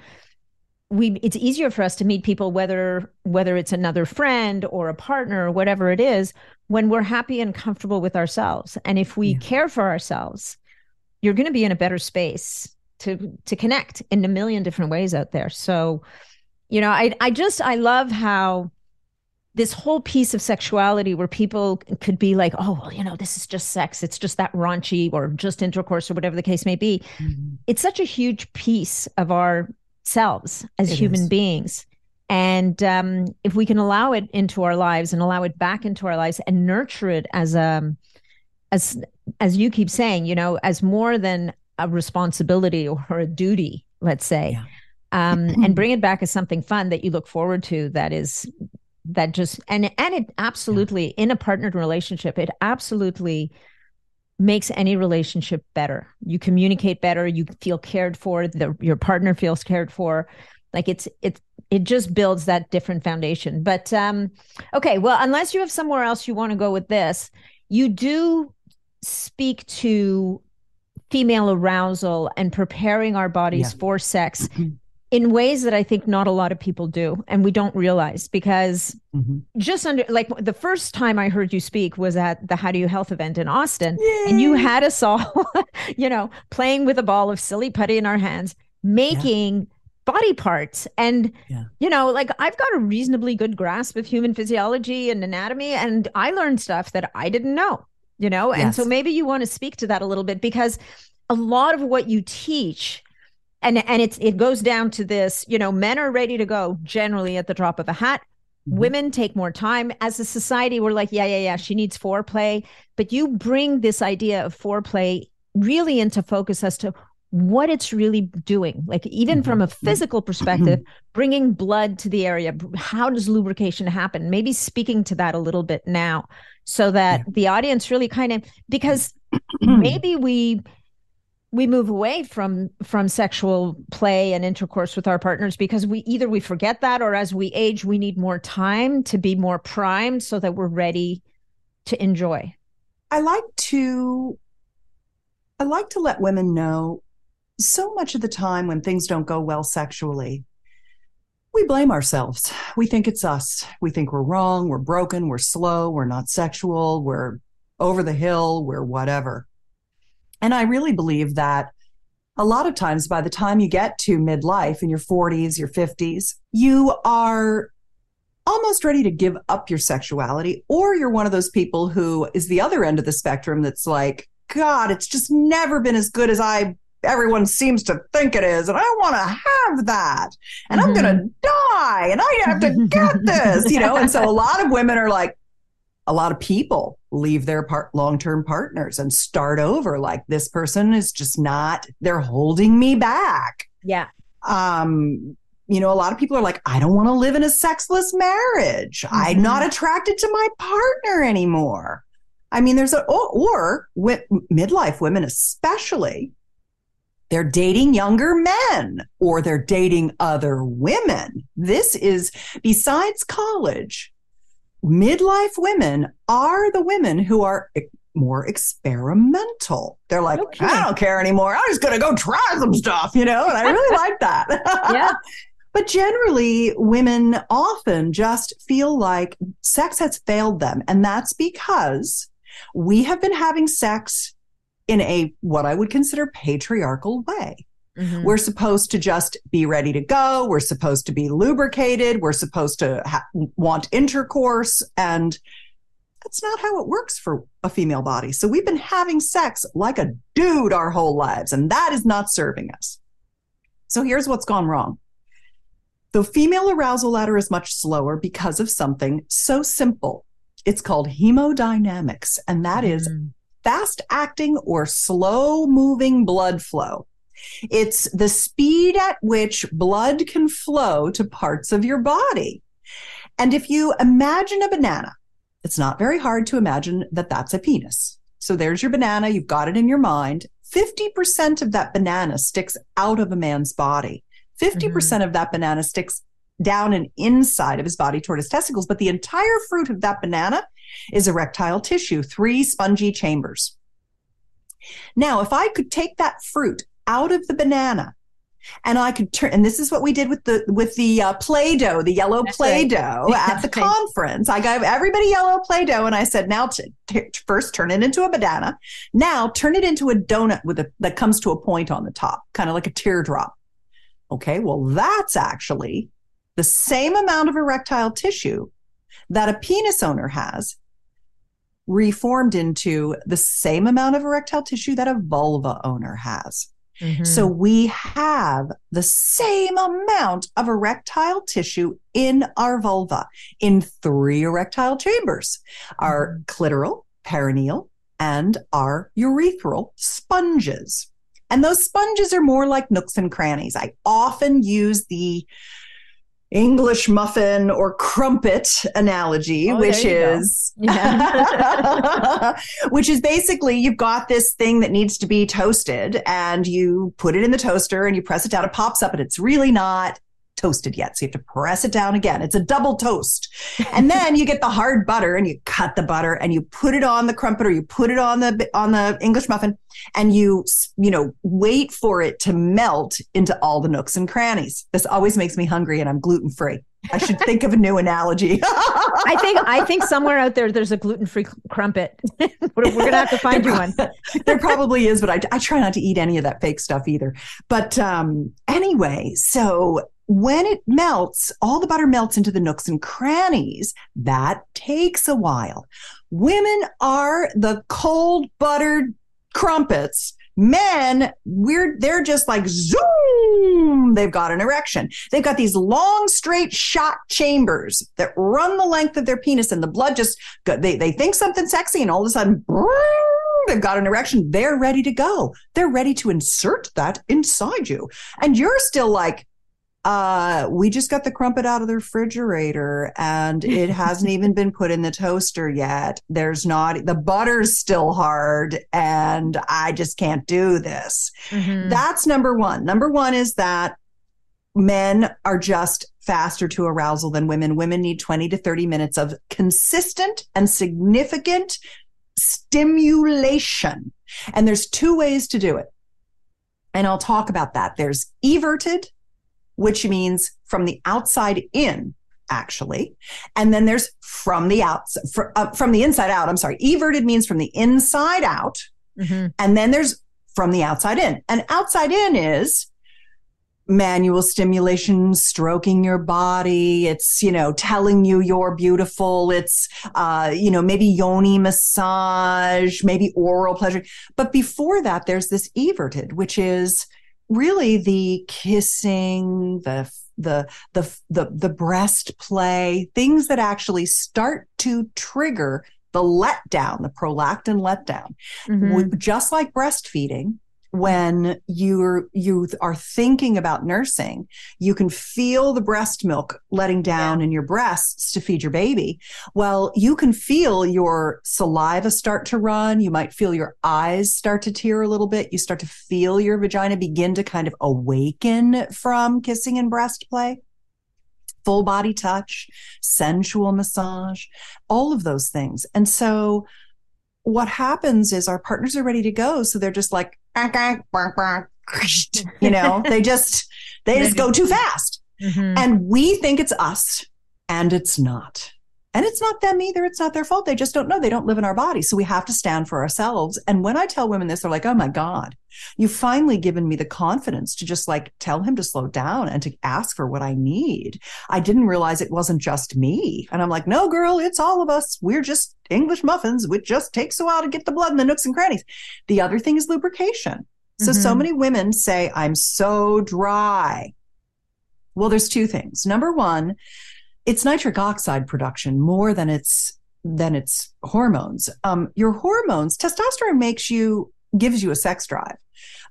we it's easier for us to meet people whether whether it's another friend or a partner or whatever it is when we're happy and comfortable with ourselves and if we yeah. care for ourselves you're going to be in a better space to to connect in a million different ways out there so you know i i just i love how this whole piece of sexuality where people could be like oh well you know this is just sex it's just that raunchy or just intercourse or whatever the case may be mm-hmm. it's such a huge piece of our selves as it human is. beings and um, if we can allow it into our lives and allow it back into our lives and nurture it as a as as you keep saying you know as more than a responsibility or a duty, let's say, yeah. um, and bring it back as something fun that you look forward to. That is that just and and it absolutely yeah. in a partnered relationship, it absolutely makes any relationship better. You communicate better. You feel cared for. The, your partner feels cared for. Like it's it's it just builds that different foundation. But um, okay, well, unless you have somewhere else you want to go with this, you do speak to female arousal and preparing our bodies yeah. for sex in ways that I think not a lot of people do and we don't realize because mm-hmm. just under like the first time I heard you speak was at the How Do You Health event in Austin Yay. and you had us all you know playing with a ball of silly putty in our hands making yeah. body parts and yeah. you know like I've got a reasonably good grasp of human physiology and anatomy and I learned stuff that I didn't know you know? Yes. and so maybe you want to speak to that a little bit because a lot of what you teach and and it's it goes down to this you know men are ready to go generally at the drop of a hat. Mm-hmm. women take more time. As a society we're like yeah yeah yeah she needs foreplay. But you bring this idea of foreplay really into focus as to what it's really doing. Like even from a mm-hmm. physical perspective bringing blood to the area how does lubrication happen? Maybe speaking to that a little bit now so that yeah. the audience really kind of because maybe we we move away from from sexual play and intercourse with our partners because we either we forget that or as we age we need more time to be more primed so that we're ready to enjoy i like to i like to let women know so much of the time when things don't go well sexually we blame ourselves. We think it's us. We think we're wrong, we're broken, we're slow, we're not sexual, we're over the hill, we're whatever. And I really believe that a lot of times by the time you get to midlife in your 40s, your 50s, you are almost ready to give up your sexuality, or you're one of those people who is the other end of the spectrum that's like, God, it's just never been as good as I everyone seems to think it is and i want to have that and mm-hmm. i'm going to die and i have to get this you know? And so a lot of women are like a lot of people leave their part long-term partners and start over like this person is just not they're holding me back. Yeah. Um you know a lot of people are like i don't want to live in a sexless marriage. Mm-hmm. i'm not attracted to my partner anymore. I mean there's a or, or with midlife women especially they're dating younger men or they're dating other women. This is besides college, midlife women are the women who are more experimental. They're like, okay. I don't care anymore. I'm just going to go try some stuff, you know? And I really like that. yeah. But generally, women often just feel like sex has failed them. And that's because we have been having sex in a what I would consider patriarchal way. Mm-hmm. We're supposed to just be ready to go. We're supposed to be lubricated. We're supposed to ha- want intercourse. And that's not how it works for a female body. So we've been having sex like a dude our whole lives, and that is not serving us. So here's what's gone wrong. The female arousal ladder is much slower because of something so simple. It's called hemodynamics, and that mm-hmm. is fast acting or slow moving blood flow. It's the speed at which blood can flow to parts of your body. And if you imagine a banana, it's not very hard to imagine that that's a penis. So there's your banana, you've got it in your mind. 50% of that banana sticks out of a man's body. 50% mm hmm of that banana sticks down and inside of his body toward his testicles, but the entire fruit of that banana is erectile tissue, three spongy chambers. Now, if I could take that fruit out of the banana and I could turn, and this is what we did with the with the uh, Play-Doh, the yellow That's Play-Doh right. at the conference. I gave everybody yellow Play-Doh, and I said, now t- t- first turn it into a banana. Now turn it into a donut with a that comes to a point on the top, kind of like a teardrop. Okay, well that's actually the same amount of erectile tissue that a penis owner has reformed into the same amount of erectile tissue that a vulva owner has. Mm-hmm. So we have the same amount of erectile tissue in our vulva in three erectile chambers our mm-hmm. clitoral, perineal, and our urethral sponges. And those sponges are more like nooks and crannies. I often use the English muffin or crumpet analogy, oh, which is yeah. which is basically you've got this thing that needs to be toasted and you put it in the toaster and you press it down, it pops up and it's really not toasted yet. So you have to press it down again. It's a double toast. And then you get the hard butter and you cut the butter and you put it on the crumpet or you put it on the on the English muffin and you you know wait for it to melt into all the nooks and crannies. This always makes me hungry and I'm gluten free. I should think of a new analogy. I think I think somewhere out there there's a gluten free crumpet. we're, we're, gonna have to find you one. there probably is, but I, I try not to eat any of that fake stuff either. But um, anyway, so when it melts, all the butter melts into the nooks and crannies. That takes a while. Women are the cold buttered crumpets. Men, we're, they're just like zoom. They've got an erection. They've got these long, straight shot chambers that run the length of their penis and the blood just, they, they think something sexy and all of a sudden, they've got an erection. They're ready to go. They're ready to insert that inside you. And you're still like, uh, we just got the crumpet out of the refrigerator and it hasn't even been put in the toaster yet. There's not, the butter's still hard and I just can't do this. Mm-hmm. That's number one. Number one is that men are just faster to arousal than women. Women need 20 to 30 minutes of consistent and significant stimulation. And there's two ways to do it. And I'll talk about that. There's everted which means from the outside in actually. And then there's from the outside, uh, from the inside out. I'm sorry. Everted means from the inside out. Mm-hmm. And then there's from the outside in. And outside in is manual stimulation stroking your body it's you know telling you you're beautiful it's uh you know maybe yoni massage maybe oral pleasure but before that there's this everted which is really the kissing the the the the the breast play things that actually start to trigger the letdown the prolactin letdown mm-hmm. just like breastfeeding when you're you are thinking about nursing you can feel the breast milk letting down yeah. in your breasts to feed your baby. Well you can feel your saliva start to run. You might feel your eyes start to tear a little bit. You start to feel your vagina begin to kind of awaken from kissing and breast play. Full body touch sensual massage all of those things. And so what happens is our partners are ready to go. So they're just like you know, they just they just go too fast. Mm-hmm. And we think it's us and it's not. And it's not them either. It's not their fault. They just don't know. They don't live in our body. So we have to stand for ourselves. And when I tell women this, they're like, oh my God, you've finally given me the confidence to just like tell him to slow down and to ask for what I need. I didn't realize it wasn't just me. And I'm like, no, girl, it's all of us. We're just English muffins, which just takes a while to get the blood in the nooks and crannies. The other thing is lubrication. So, mm-hmm. so many women say, I'm so dry. Well, there's two things. Number one, it's nitric oxide production more than it's than its hormones. Um, your hormones, testosterone makes you gives you a sex drive.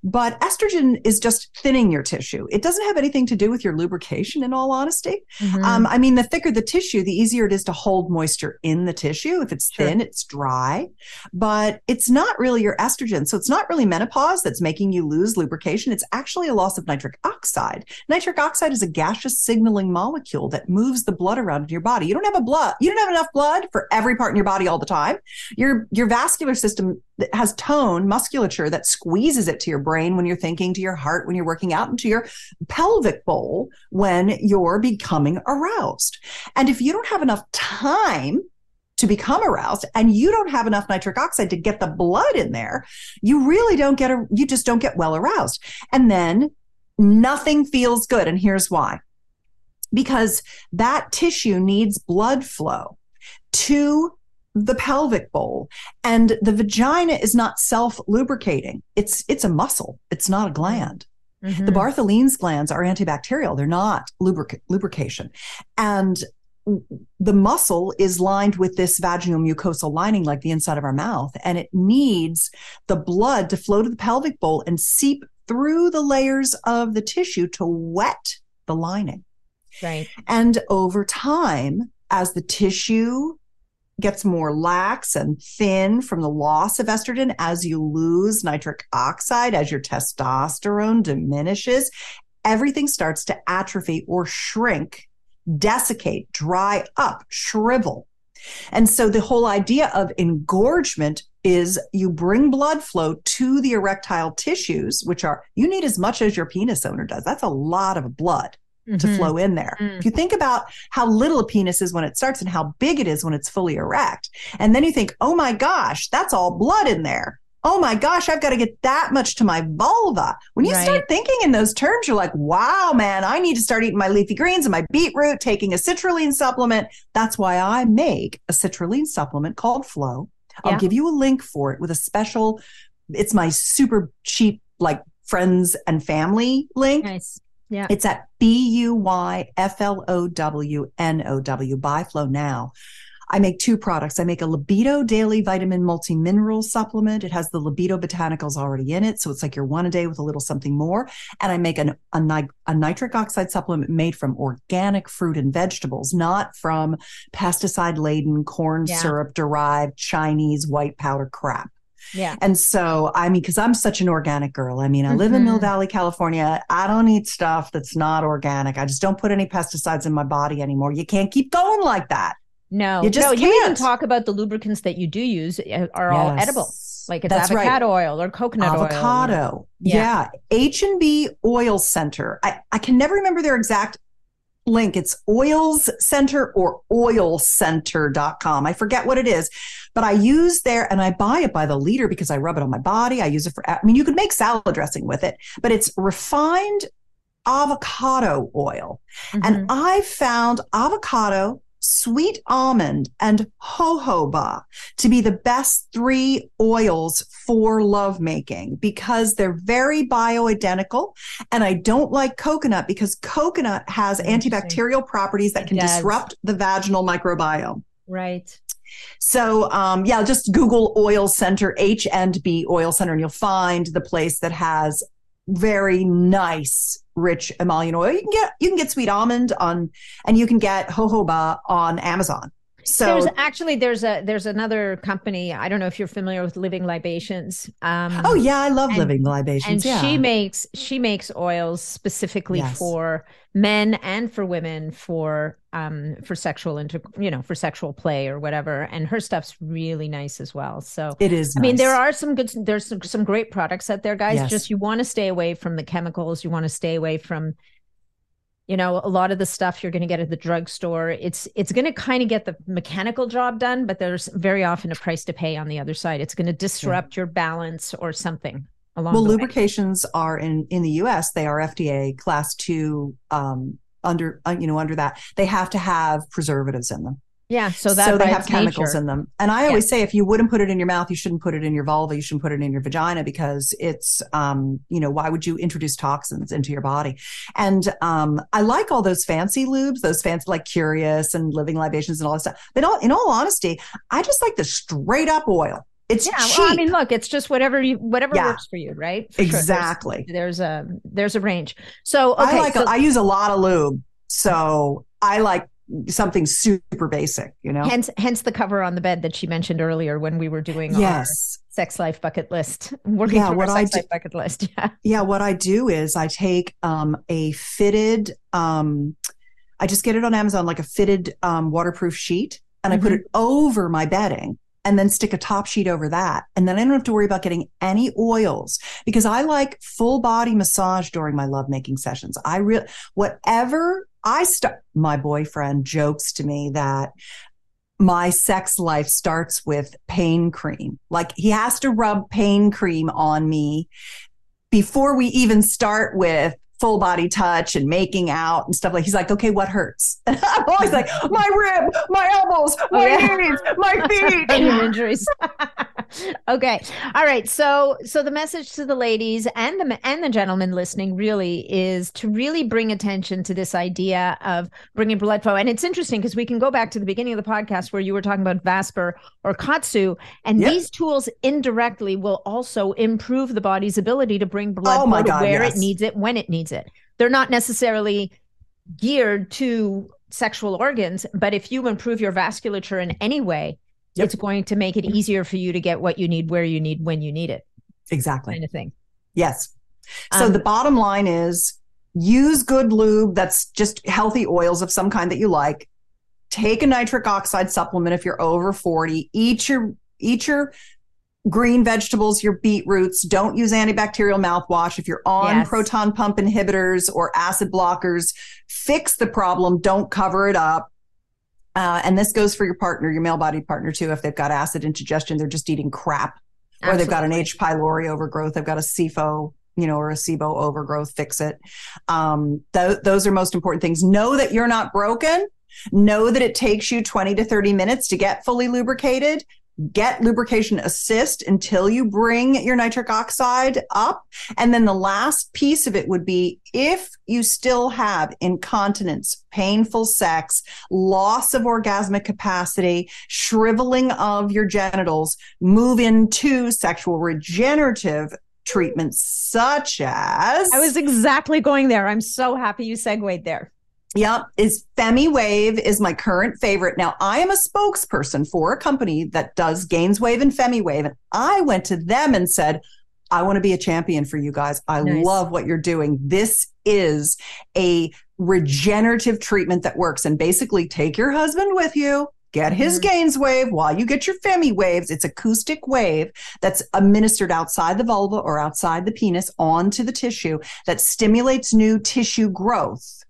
But estrogen is just thinning your tissue. It doesn't have anything to do with your lubrication, in all honesty. Mm-hmm. Um, I mean, the thicker the tissue, the easier it is to hold moisture in the tissue. If it's sure. thin, it's dry, but it's not really your estrogen. So it's not really menopause that's making you lose lubrication. It's actually a loss of nitric oxide. Nitric oxide is a gaseous signaling molecule that moves the blood around in your body. You don't have a blood, you don't have enough blood for every part in your body all the time. Your, your vascular system has tone, musculature that squeezes it to your brain when you're thinking, to your heart when you're working out, and to your pelvic bowl when you're becoming aroused. And if you don't have enough time to become aroused and you don't have enough nitric oxide to get the blood in there, you really don't get a, you just don't get well aroused. And then nothing feels good. And here's why. Because that tissue needs blood flow to the pelvic bowl. And the vagina is not self lubricating it's it's a muscle. It's not a gland. Mm-hmm. the bartholin's glands are antibacterial. They're not lubric- lubrication. And the muscle is lined with this vaginal mucosal lining like the inside of our mouth and it needs the blood to flow to the pelvic bowl and seep through the layers of the tissue to wet the lining. Right. And over time as the tissue gets more lax and thin from the loss of estrogen as you lose nitric oxide, as your testosterone diminishes. Everything starts to atrophy or shrink, desiccate, dry up, shrivel. And so the whole idea of engorgement is you bring blood flow to the erectile tissues, which are, you need as much as your penis owner does. That's a lot of blood mm-hmm. to flow in there. Mm. If you think about how little a penis is when it starts and how big it is when it's fully erect, and then you think, oh my gosh, that's all blood in there. Oh my gosh, I've got to get that much to my vulva. When you right. start thinking in those terms, you're like, wow, man, I need to start eating my leafy greens and my beetroot, taking a citrulline supplement. That's why I make a citrulline supplement called Flow. I'll yeah. give you a link for it with a special, it's my super cheap, like friends and family link. Nice. Yeah. It's at B U Y F L O W N O W, Flow Now. I make two products. I make a Libido Daily Vitamin Multi Mineral Supplement. It has the Libido Botanicals already in it. So it's like your one a day with a little something more. And I make an, a, a nitric oxide supplement made from organic fruit and vegetables, not from pesticide laden corn yeah. syrup derived Chinese white powder crap. Yeah. And so, I mean, because I'm such an organic girl. I mean, I live mm-hmm. in Mill mm-hmm. Valley, California. I don't eat stuff that's not organic. I just don't put any pesticides in my body anymore. You can't keep going like that. No, you just no, can't. you even talk about the lubricants that you do use uh, are yes. all edible. Like it's That's avocado right. oil or coconut avocado. oil. Avocado. Yeah. H and B Oil Center. I, I can never remember their exact link. It's oils center or oilcenter.com. I forget what it is, but I use there and I buy it by the liter because I rub it on my body. I use it for, I mean, you could make salad dressing with it, but it's refined avocado oil. Mm-hmm. And I found avocado, sweet almond, and jojoba to be the best three oils for lovemaking because they're very bioidentical. And I don't like coconut because coconut has antibacterial properties that can disrupt the vaginal microbiome. Right. So um, yeah, just Google oil center H and B oil center, and you'll find the place that has very nice rich emollient oil. You can get you can get sweet almond on, and you can get jojoba on Amazon. So there's actually there's a there's another company. I don't know if you're familiar with Living Libations. Um, oh yeah, I love and, Living Libations. And yeah. she makes she makes oils specifically yes. for men and for women for um for sexual inter you know for sexual play or whatever. And her stuff's really nice as well. So it is. I mean, there are some good there's some some great products out there, guys. Yes. Just you want to stay away from the chemicals. You want to stay away from you know a lot of the stuff you're going to get at the drugstore it's it's going to kind of get the mechanical job done but there's very often a price to pay on the other side it's going to disrupt yeah. your balance or something along well lubrications way. are in in the us they are fda class 2 um under uh, you know under that they have to have preservatives in them yeah, so that so they have chemicals nature. in them. And I always yeah. say if you wouldn't put it in your mouth, you shouldn't put it in your vulva, you shouldn't put it in your vagina because it's um, you know, why would you introduce toxins into your body? And um I like all those fancy lubes, those fancy like curious and living libations and all that stuff. But in all, in all honesty, I just like the straight up oil. It's yeah. Cheap. Well, I mean, look, it's just whatever you whatever yeah. works for you, right? For exactly. Sure. There's, there's, a there's a range. So okay, I like so, a, I use a lot of lube, so I like something super basic, you know. Hence, hence the cover on the bed that she mentioned earlier when we were doing yes sex life bucket list. Working yeah, what I do, bucket list. Yeah. Yeah. What I do is I take um, a fitted. Um, I just get it on Amazon like a fitted um, waterproof sheet, and mm-hmm. I put mm-hmm. it over my bedding. And then stick a top sheet over that. And then I don't have to worry about getting any oils because I like full body massage during my lovemaking sessions. I really, whatever I start, my boyfriend jokes to me that my sex life starts with pain cream. Like he has to rub pain cream on me before we even start with full body touch and making out and stuff like he's like okay what hurts? And i'm always like my rib my elbows my oh, yeah. knees my feet. injuries? Okay. All right. So so the message to the ladies and the and the gentlemen listening really is to really bring attention to this idea of bringing blood flow. And it's interesting because we can go back to the beginning of the podcast where you were talking about Vasper or KAATSU, and yep. these tools indirectly will also improve the body's ability to bring blood oh flow God, where yes. it needs it when it needs needs it. They're not necessarily geared to sexual organs, but if you improve your vasculature in any way, yep. it's going to make it easier for you to get what you need, where you need, when you need it. Exactly. Kind of thing. Yes. So um, the bottom line is use good lube that's just healthy oils of some kind that you like. Take a nitric oxide supplement if you're over 40. Eat your eat your green vegetables, your beetroots. Don't use antibacterial mouthwash. If you're on yes. proton pump inhibitors or acid blockers, fix the problem. Don't cover it up. Uh, and this goes for your partner, your male bodied partner too. If they've got acid indigestion, they're just eating crap, Absolutely. or they've got an H. pylori overgrowth, they've got a SIFO, you know, or a SIBO overgrowth. Fix it. Um, th- those are most important things. Know that you're not broken. Know that it takes you 20 to 30 minutes to get fully lubricated get lubrication assist until you bring your nitric oxide up. And then the last piece of it would be if you still have incontinence, painful sex, loss of orgasmic capacity, shriveling of your genitals, move into sexual regenerative treatments such as I was exactly going there. I'm so happy you segued there. Yep, is Femi Wave is my current favorite. Now I am a spokesperson for a company that does GainsWave and Femi Wave, and I went to them and said, "I want to be a champion for you guys. I nice. love what you're doing. This is a regenerative treatment that works. And basically, take your husband with you." Get his mm-hmm. GainsWave while you get your femi waves. It's acoustic wave that's administered outside the vulva or outside the penis onto the tissue that stimulates new tissue growth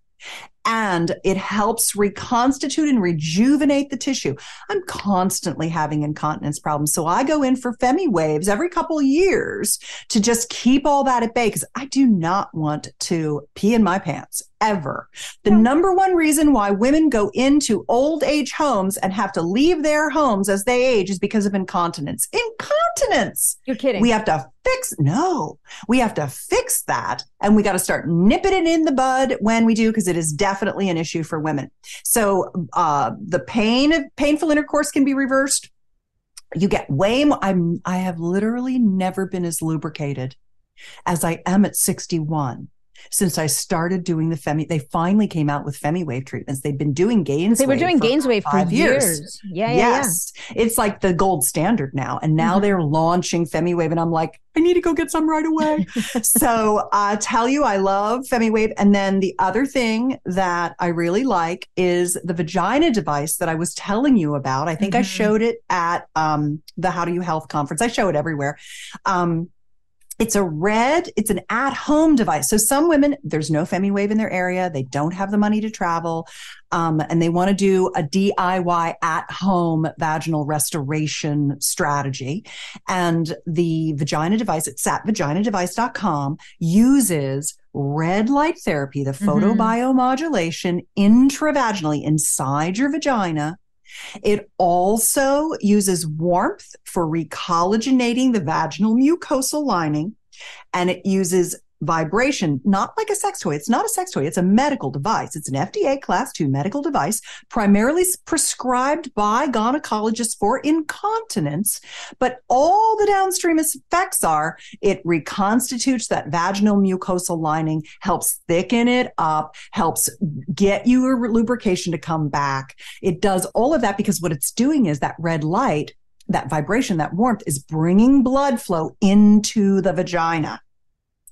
and it helps reconstitute and rejuvenate the tissue. I'm constantly having incontinence problems. So I go in for Femi waves every couple of years to just keep all that at bay because I do not want to pee in my pants ever. The number one reason why women go into old age homes and have to leave their homes as they age is because of incontinence. Incontinence. You're kidding. We have to fix no. We have to fix that and we got to start nipping it in the bud when we do because it is definitely an issue for women. So uh, the pain of painful intercourse can be reversed. You get way more. I'm I have literally never been as lubricated as I am at 61 since I started doing the Femi. They finally came out with Femi wave treatments. They've been doing Gains. They were doing Gains Wave for years. years. Yeah, yeah, yes, it's like the gold standard now, and now Mhm. they're launching Femi Wave, and I'm like, I need to go get some right away. so I tell you, I love Femi Wave, and then the other thing that I really like is the vagina device that I was telling you about. I think I Mhm. showed it at um, the How Do You Health conference. I show it everywhere. Um, it's a red, it's an at home device. So some women, there's no Femi Wave in their area. They don't have the money to travel. Um, and they want to do a DIY at home vaginal restoration strategy. And the vagina device it's at satvaginadevice.com uses red light therapy, the photobiomodulation intravaginally inside your vagina. It also uses warmth for recollagenating the vaginal mucosal lining, and it uses vibration, not like a sex toy. It's not a sex toy. It's a medical device. It's an FDA class two medical device, primarily prescribed by gynecologists for incontinence. But all the downstream effects are it reconstitutes that vaginal mucosal lining, helps thicken it up, helps get your lubrication to come back. It does all of that because what it's doing is that red light, that vibration, that warmth is bringing blood flow into the vagina.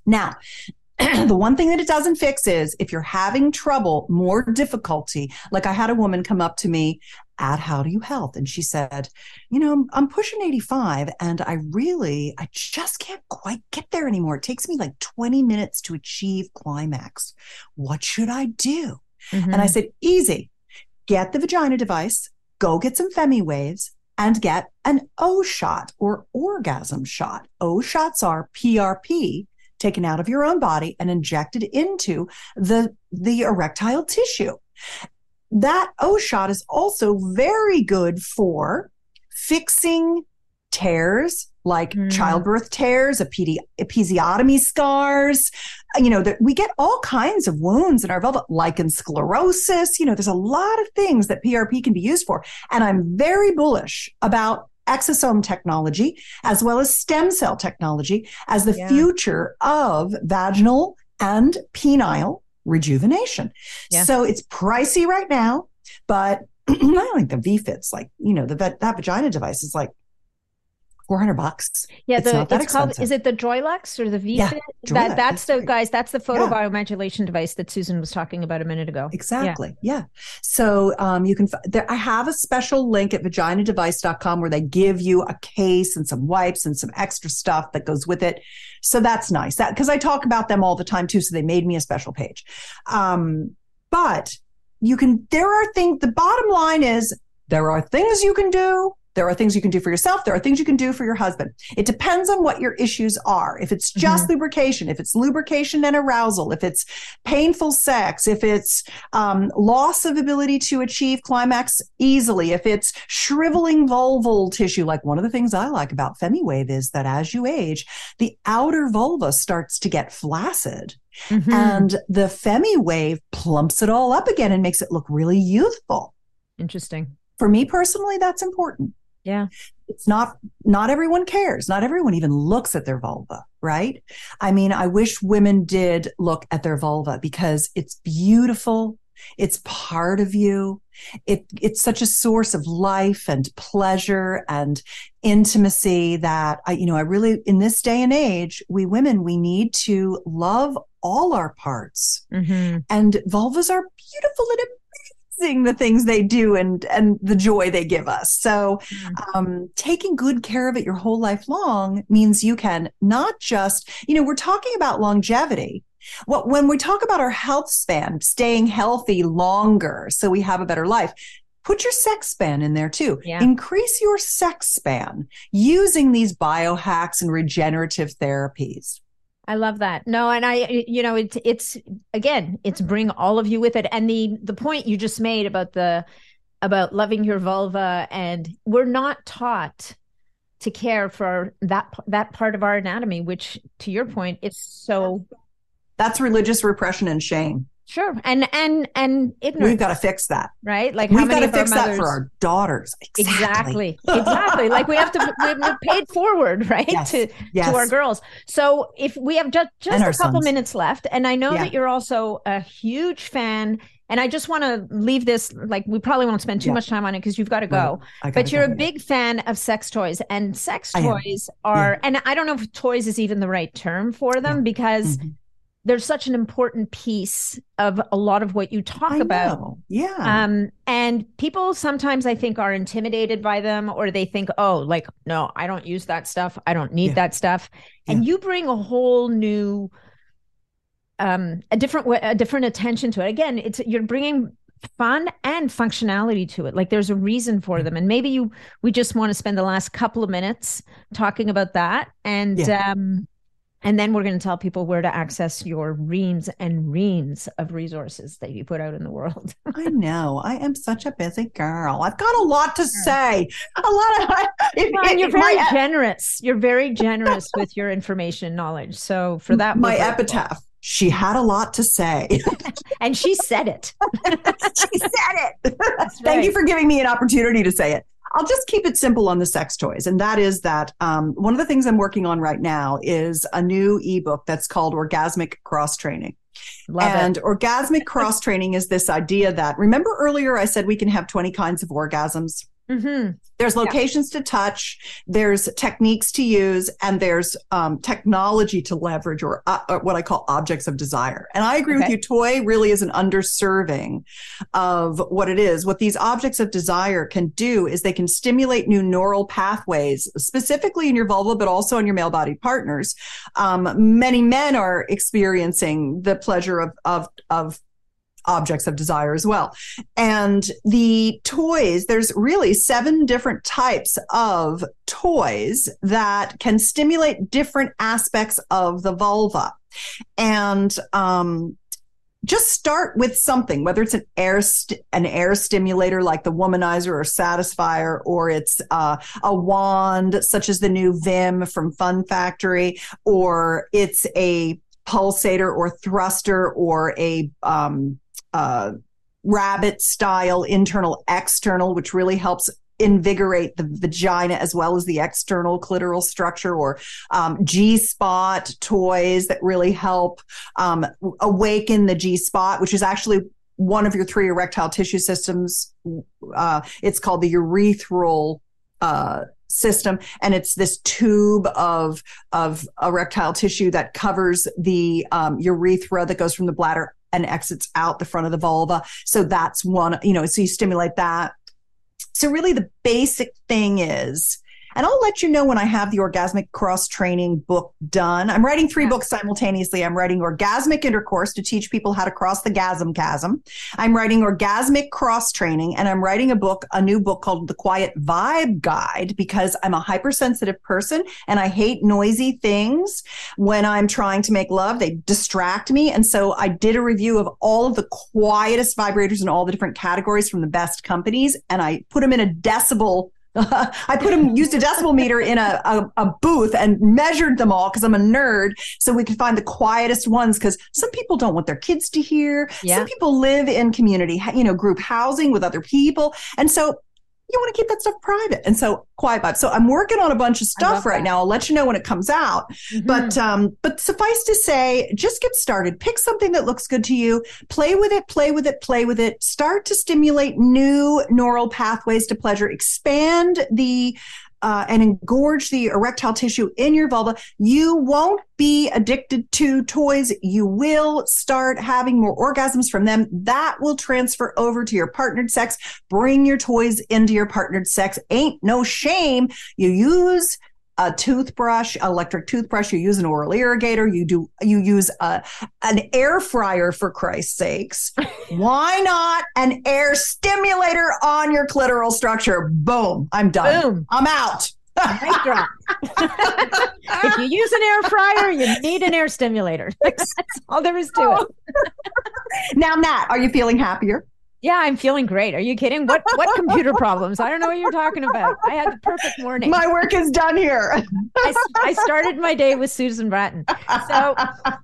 Now, the one thing that it doesn't fix is if you're having trouble, more difficulty. Like I had a woman come up to me at How Do You Health and she said, You know, I'm, pushing 85 and I really, I just can't quite get there anymore. It takes me like 20 minutes to achieve climax. What should I do? And I Mhm. said, Easy. Get the vagina device, go get some Femi waves, and get an O shot or orgasm shot. O shots are PRP taken out of your own body and injected into the, the erectile tissue. That O shot is also very good for fixing tears like Mm. childbirth tears, epidi- episiotomy scars. You know, that we get all kinds of wounds in our vulva, lichen sclerosis. You know, there's a lot of things that PRP can be used for. And I'm very bullish about exosome technology as well as stem cell technology as the Yeah. future of vaginal and penile rejuvenation. Yeah. So it's pricey right now, but I think the V-Fit's like, you know, the that vagina device is like 400 bucks. Yeah, It's the, it's called. expensive. Is it the Joylux or the VFit? Yeah, that that's that's the right. guys. That's the photobiomodulation device that Susan was talking about a minute ago. Exactly. Yeah. So um, you can, there, I have a special link at vaginadevice.com where they give you a case and some wipes and some extra stuff that goes with it. So that's nice. That because I talk about them all the time too. So they made me a special page. Um, but you can, there are things, the bottom line is there are things you can do. There are things you can do for yourself. There are things you can do for your husband. It depends on what your issues are. If it's just lubrication, if it's lubrication and arousal, if it's painful sex, if it's um, loss of ability to achieve climax easily, if it's shriveling vulval tissue, like one of the things I like about FemiWave is that as you age, the outer vulva starts to get flaccid. Mhm. And the FemiWave plumps it all up again and makes it look really youthful. Interesting. For me personally, that's important. Yeah. It's not, not everyone cares. Not everyone even looks at their vulva, right? I mean, I wish women did look at their vulva because it's beautiful. It's part of you. It, it's such a source of life and pleasure and intimacy that I, you know, I really, in this day and age, we women, we need to love all our parts hmm and vulvas are beautiful and amazing the things they do and and the joy they give us so um, taking good care of it your whole life long means you can not just you know we're talking about longevity What when we talk about our health span, staying healthy longer so we have a better life, put your sex span in there too. Yeah. Increase your sex span using these biohacks and regenerative therapies. I love that. No, and I, you know, it's it's again, it's bring all of you with it. And the the point you just made about the about loving your vulva, and we're not taught to care for that that part of our anatomy, which, to your point, is so. That's religious repression and shame. Sure, and and and ignorance. We've got to fix that. right? Like We've got to fix that for our daughters. Exactly. Exactly. like we have to we- we're paid forward, right? Yes. To Yes. to our girls. So if we have just just a couple sons. minutes left, and I know Yeah. that you're also a huge fan, and I just want to leave this like we probably won't spend too Yeah. much time on it because you've got to go. Gotta But you're go. a big fan of sex toys, and sex toys are, and I don't know if toys is even the right term for them Yeah. because Mhm. They're such an important piece of a lot of what you talk I about. know. Yeah. Um, and people sometimes I think are intimidated by them or they think, oh, like, no, I don't use that stuff. I don't need Yeah. that stuff. And you bring a whole new, um, a different way, a different attention to it. Again, it's, you're bringing fun and functionality to it. Like there's a reason for them. And maybe you, we just want to spend the last couple of minutes talking about that. And, Yeah. um, and then we're going to tell people where to access your reams and reams of resources that you put out in the world. I know. I am such a busy girl. I've got a lot to say. A lot of. If, Well, you're if my, very generous. You're very generous with your information and knowledge. So for that, my epitaph. She had a lot to say. and she said it. she said it. That's Thank you for giving me an opportunity to say it. I'll just keep it simple on the sex toys. And that is that um, one of the things I'm working on right now is a new ebook that's called Orgasmic Cross Training. Love and it. orgasmic cross training is this idea that remember earlier I said we can have 20 kinds of orgasms. Mhm. There's locations to touch, there's techniques to use, and there's um, technology to leverage, or, uh, or what I call objects of desire. And I agree with you. Toy really is an underserving of what it is. What these objects of desire can do is they can stimulate new neural pathways, specifically in your vulva, but also in your male body partners. Um, many men are experiencing the pleasure of of of objects of desire as well. And the toys, there's really seven different types of toys that can stimulate different aspects of the vulva. And um, just start with something, whether it's an air st- an air stimulator like the womanizer or Satisfyer, or it's uh, a wand such as the new Vim from Fun Factory, or it's a pulsator or thruster or a um, uh, rabbit style internal external, which really helps invigorate the vagina as well as the external clitoral structure or um, G spot toys that really help um, awaken the G spot, which is actually one of your three erectile tissue systems. Uh, it's called the urethral uh, system, and it's this tube of of erectile tissue that covers the um, urethra that goes from the bladder and exits out the front of the vulva. So that's one, you know, so you stimulate that. So really the basic thing is, and I'll let you know when I have the orgasmic cross training book done. I'm writing three Yeah. books simultaneously. I'm writing orgasmic intercourse to teach people how to cross the gasm chasm. I'm writing orgasmic cross training and I'm writing a book, a new book called The Quiet Vibe Guide because I'm a hypersensitive person and I hate noisy things when I'm trying to make love. They distract me. And so I did a review of all of the quietest vibrators in all the different categories from the best companies and I put them in a decibel I put them used a decibel meter in a, a, a booth and measured them all because I'm a nerd. So we could find the quietest ones because some people don't want their kids to hear. Yeah. Some people live in community, you know, group housing with other people. And so you want to keep that stuff private. And so quiet vibe. So I'm working on a bunch of stuff right that. now. I'll let you know when it comes out. Mhm. But um, but suffice to say, just get started. Pick something that looks good to you. Play with it, play with it, play with it. Start to stimulate new neural pathways to pleasure. Expand the uh, and engorge the erectile tissue in your vulva. You won't be addicted to toys. You will start having more orgasms from them. That will transfer over to your partnered sex. Bring your toys into your partnered sex. Ain't no shame. You use a toothbrush, electric toothbrush, you use an oral irrigator, you do you use a an air fryer for Christ's sakes. Why not an air stimulator on your clitoral structure? Boom, I'm done. Boom. I'm out. Mic drop. if you use an air fryer, you need an air stimulator. That's all there is to it. now, Nat, are you feeling happier? Yeah, I'm feeling great. Are you kidding? What what computer problems? I don't know what you're talking about. I had the perfect morning. My work is done here. I, I started my day with Susan Bratton. So,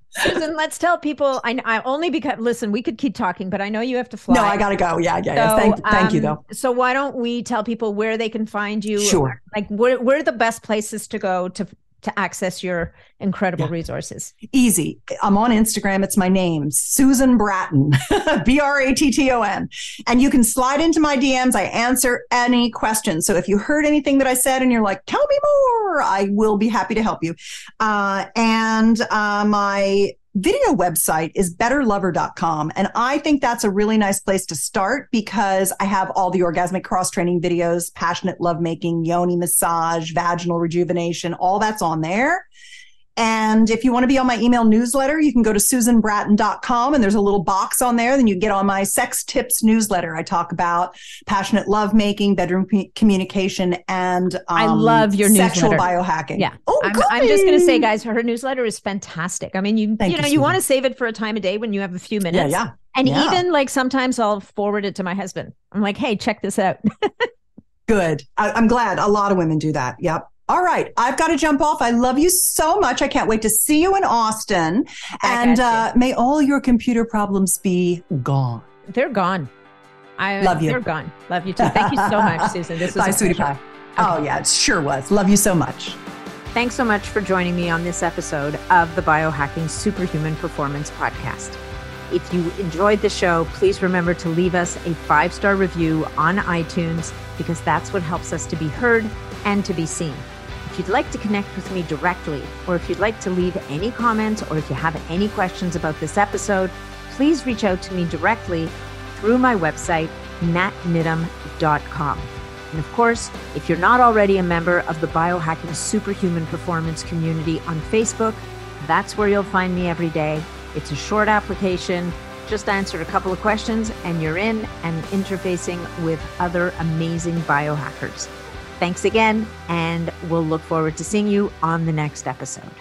Susan, let's tell people. I, I only because listen, we could keep talking, but I know you have to fly. No, I gotta go. Yeah, yeah. yeah. Thank, thank you, um, though. So why don't we tell people where they can find you? Sure. Like where where are the best places to go to to access your incredible Yeah. resources? Easy. I'm on Instagram. It's my name, Susan Bratton, B R A T T O N. And you can slide into my DMs. I answer any questions. So if you heard anything that I said and you're like, tell me more, I will be happy to help you. Uh, and uh, my video website is betterlover.com. And I think that's a really nice place to start because I have all the orgasmic cross training videos, passionate lovemaking, yoni massage, vaginal rejuvenation, all that's on there. And if you want to be on my email newsletter, you can go to susanbratton.com and there's a little box on there. Then you get on my sex tips newsletter. I talk about passionate lovemaking, bedroom commu- communication, and um, I love your sexual newsletter. biohacking. Yeah. Oh, I'm, I'm just going to say, guys, her newsletter is fantastic. I mean, you Thank you you, know, you Susan. want to save it for a time of day when you have a few Yeah, minutes. yeah. And Yeah. even like sometimes I'll forward it to my husband. I'm like, hey, check this out. Good. I, I'm glad a lot of women do that. Yep. All right. I've got to jump off. I love you so much. I can't wait to see you in Austin. And uh, may all your computer problems be gone. They're gone. I Love you. They're gone. Love you too. Thank you so much, Susan. This was Bye, a sweetie pleasure. pie. Oh, yeah, it sure was. Love you so much. Thanks so much for joining me on this episode of the Biohacking Superhuman Performance Podcast. If you enjoyed the show, please remember to leave us a five star review on iTunes because that's what helps us to be heard and to be seen. If you'd like to connect with me directly, or if you'd like to leave any comments, or if you have any questions about this episode, please reach out to me directly through my website, natniddam.com. And of course, if you're not already a member of the Biohacking Superhuman Performance community on Facebook, that's where you'll find me every day. It's a short application, just answer a couple of questions, and you're in and interfacing with other amazing biohackers. Thanks again, and we'll look forward to seeing you on the next episode.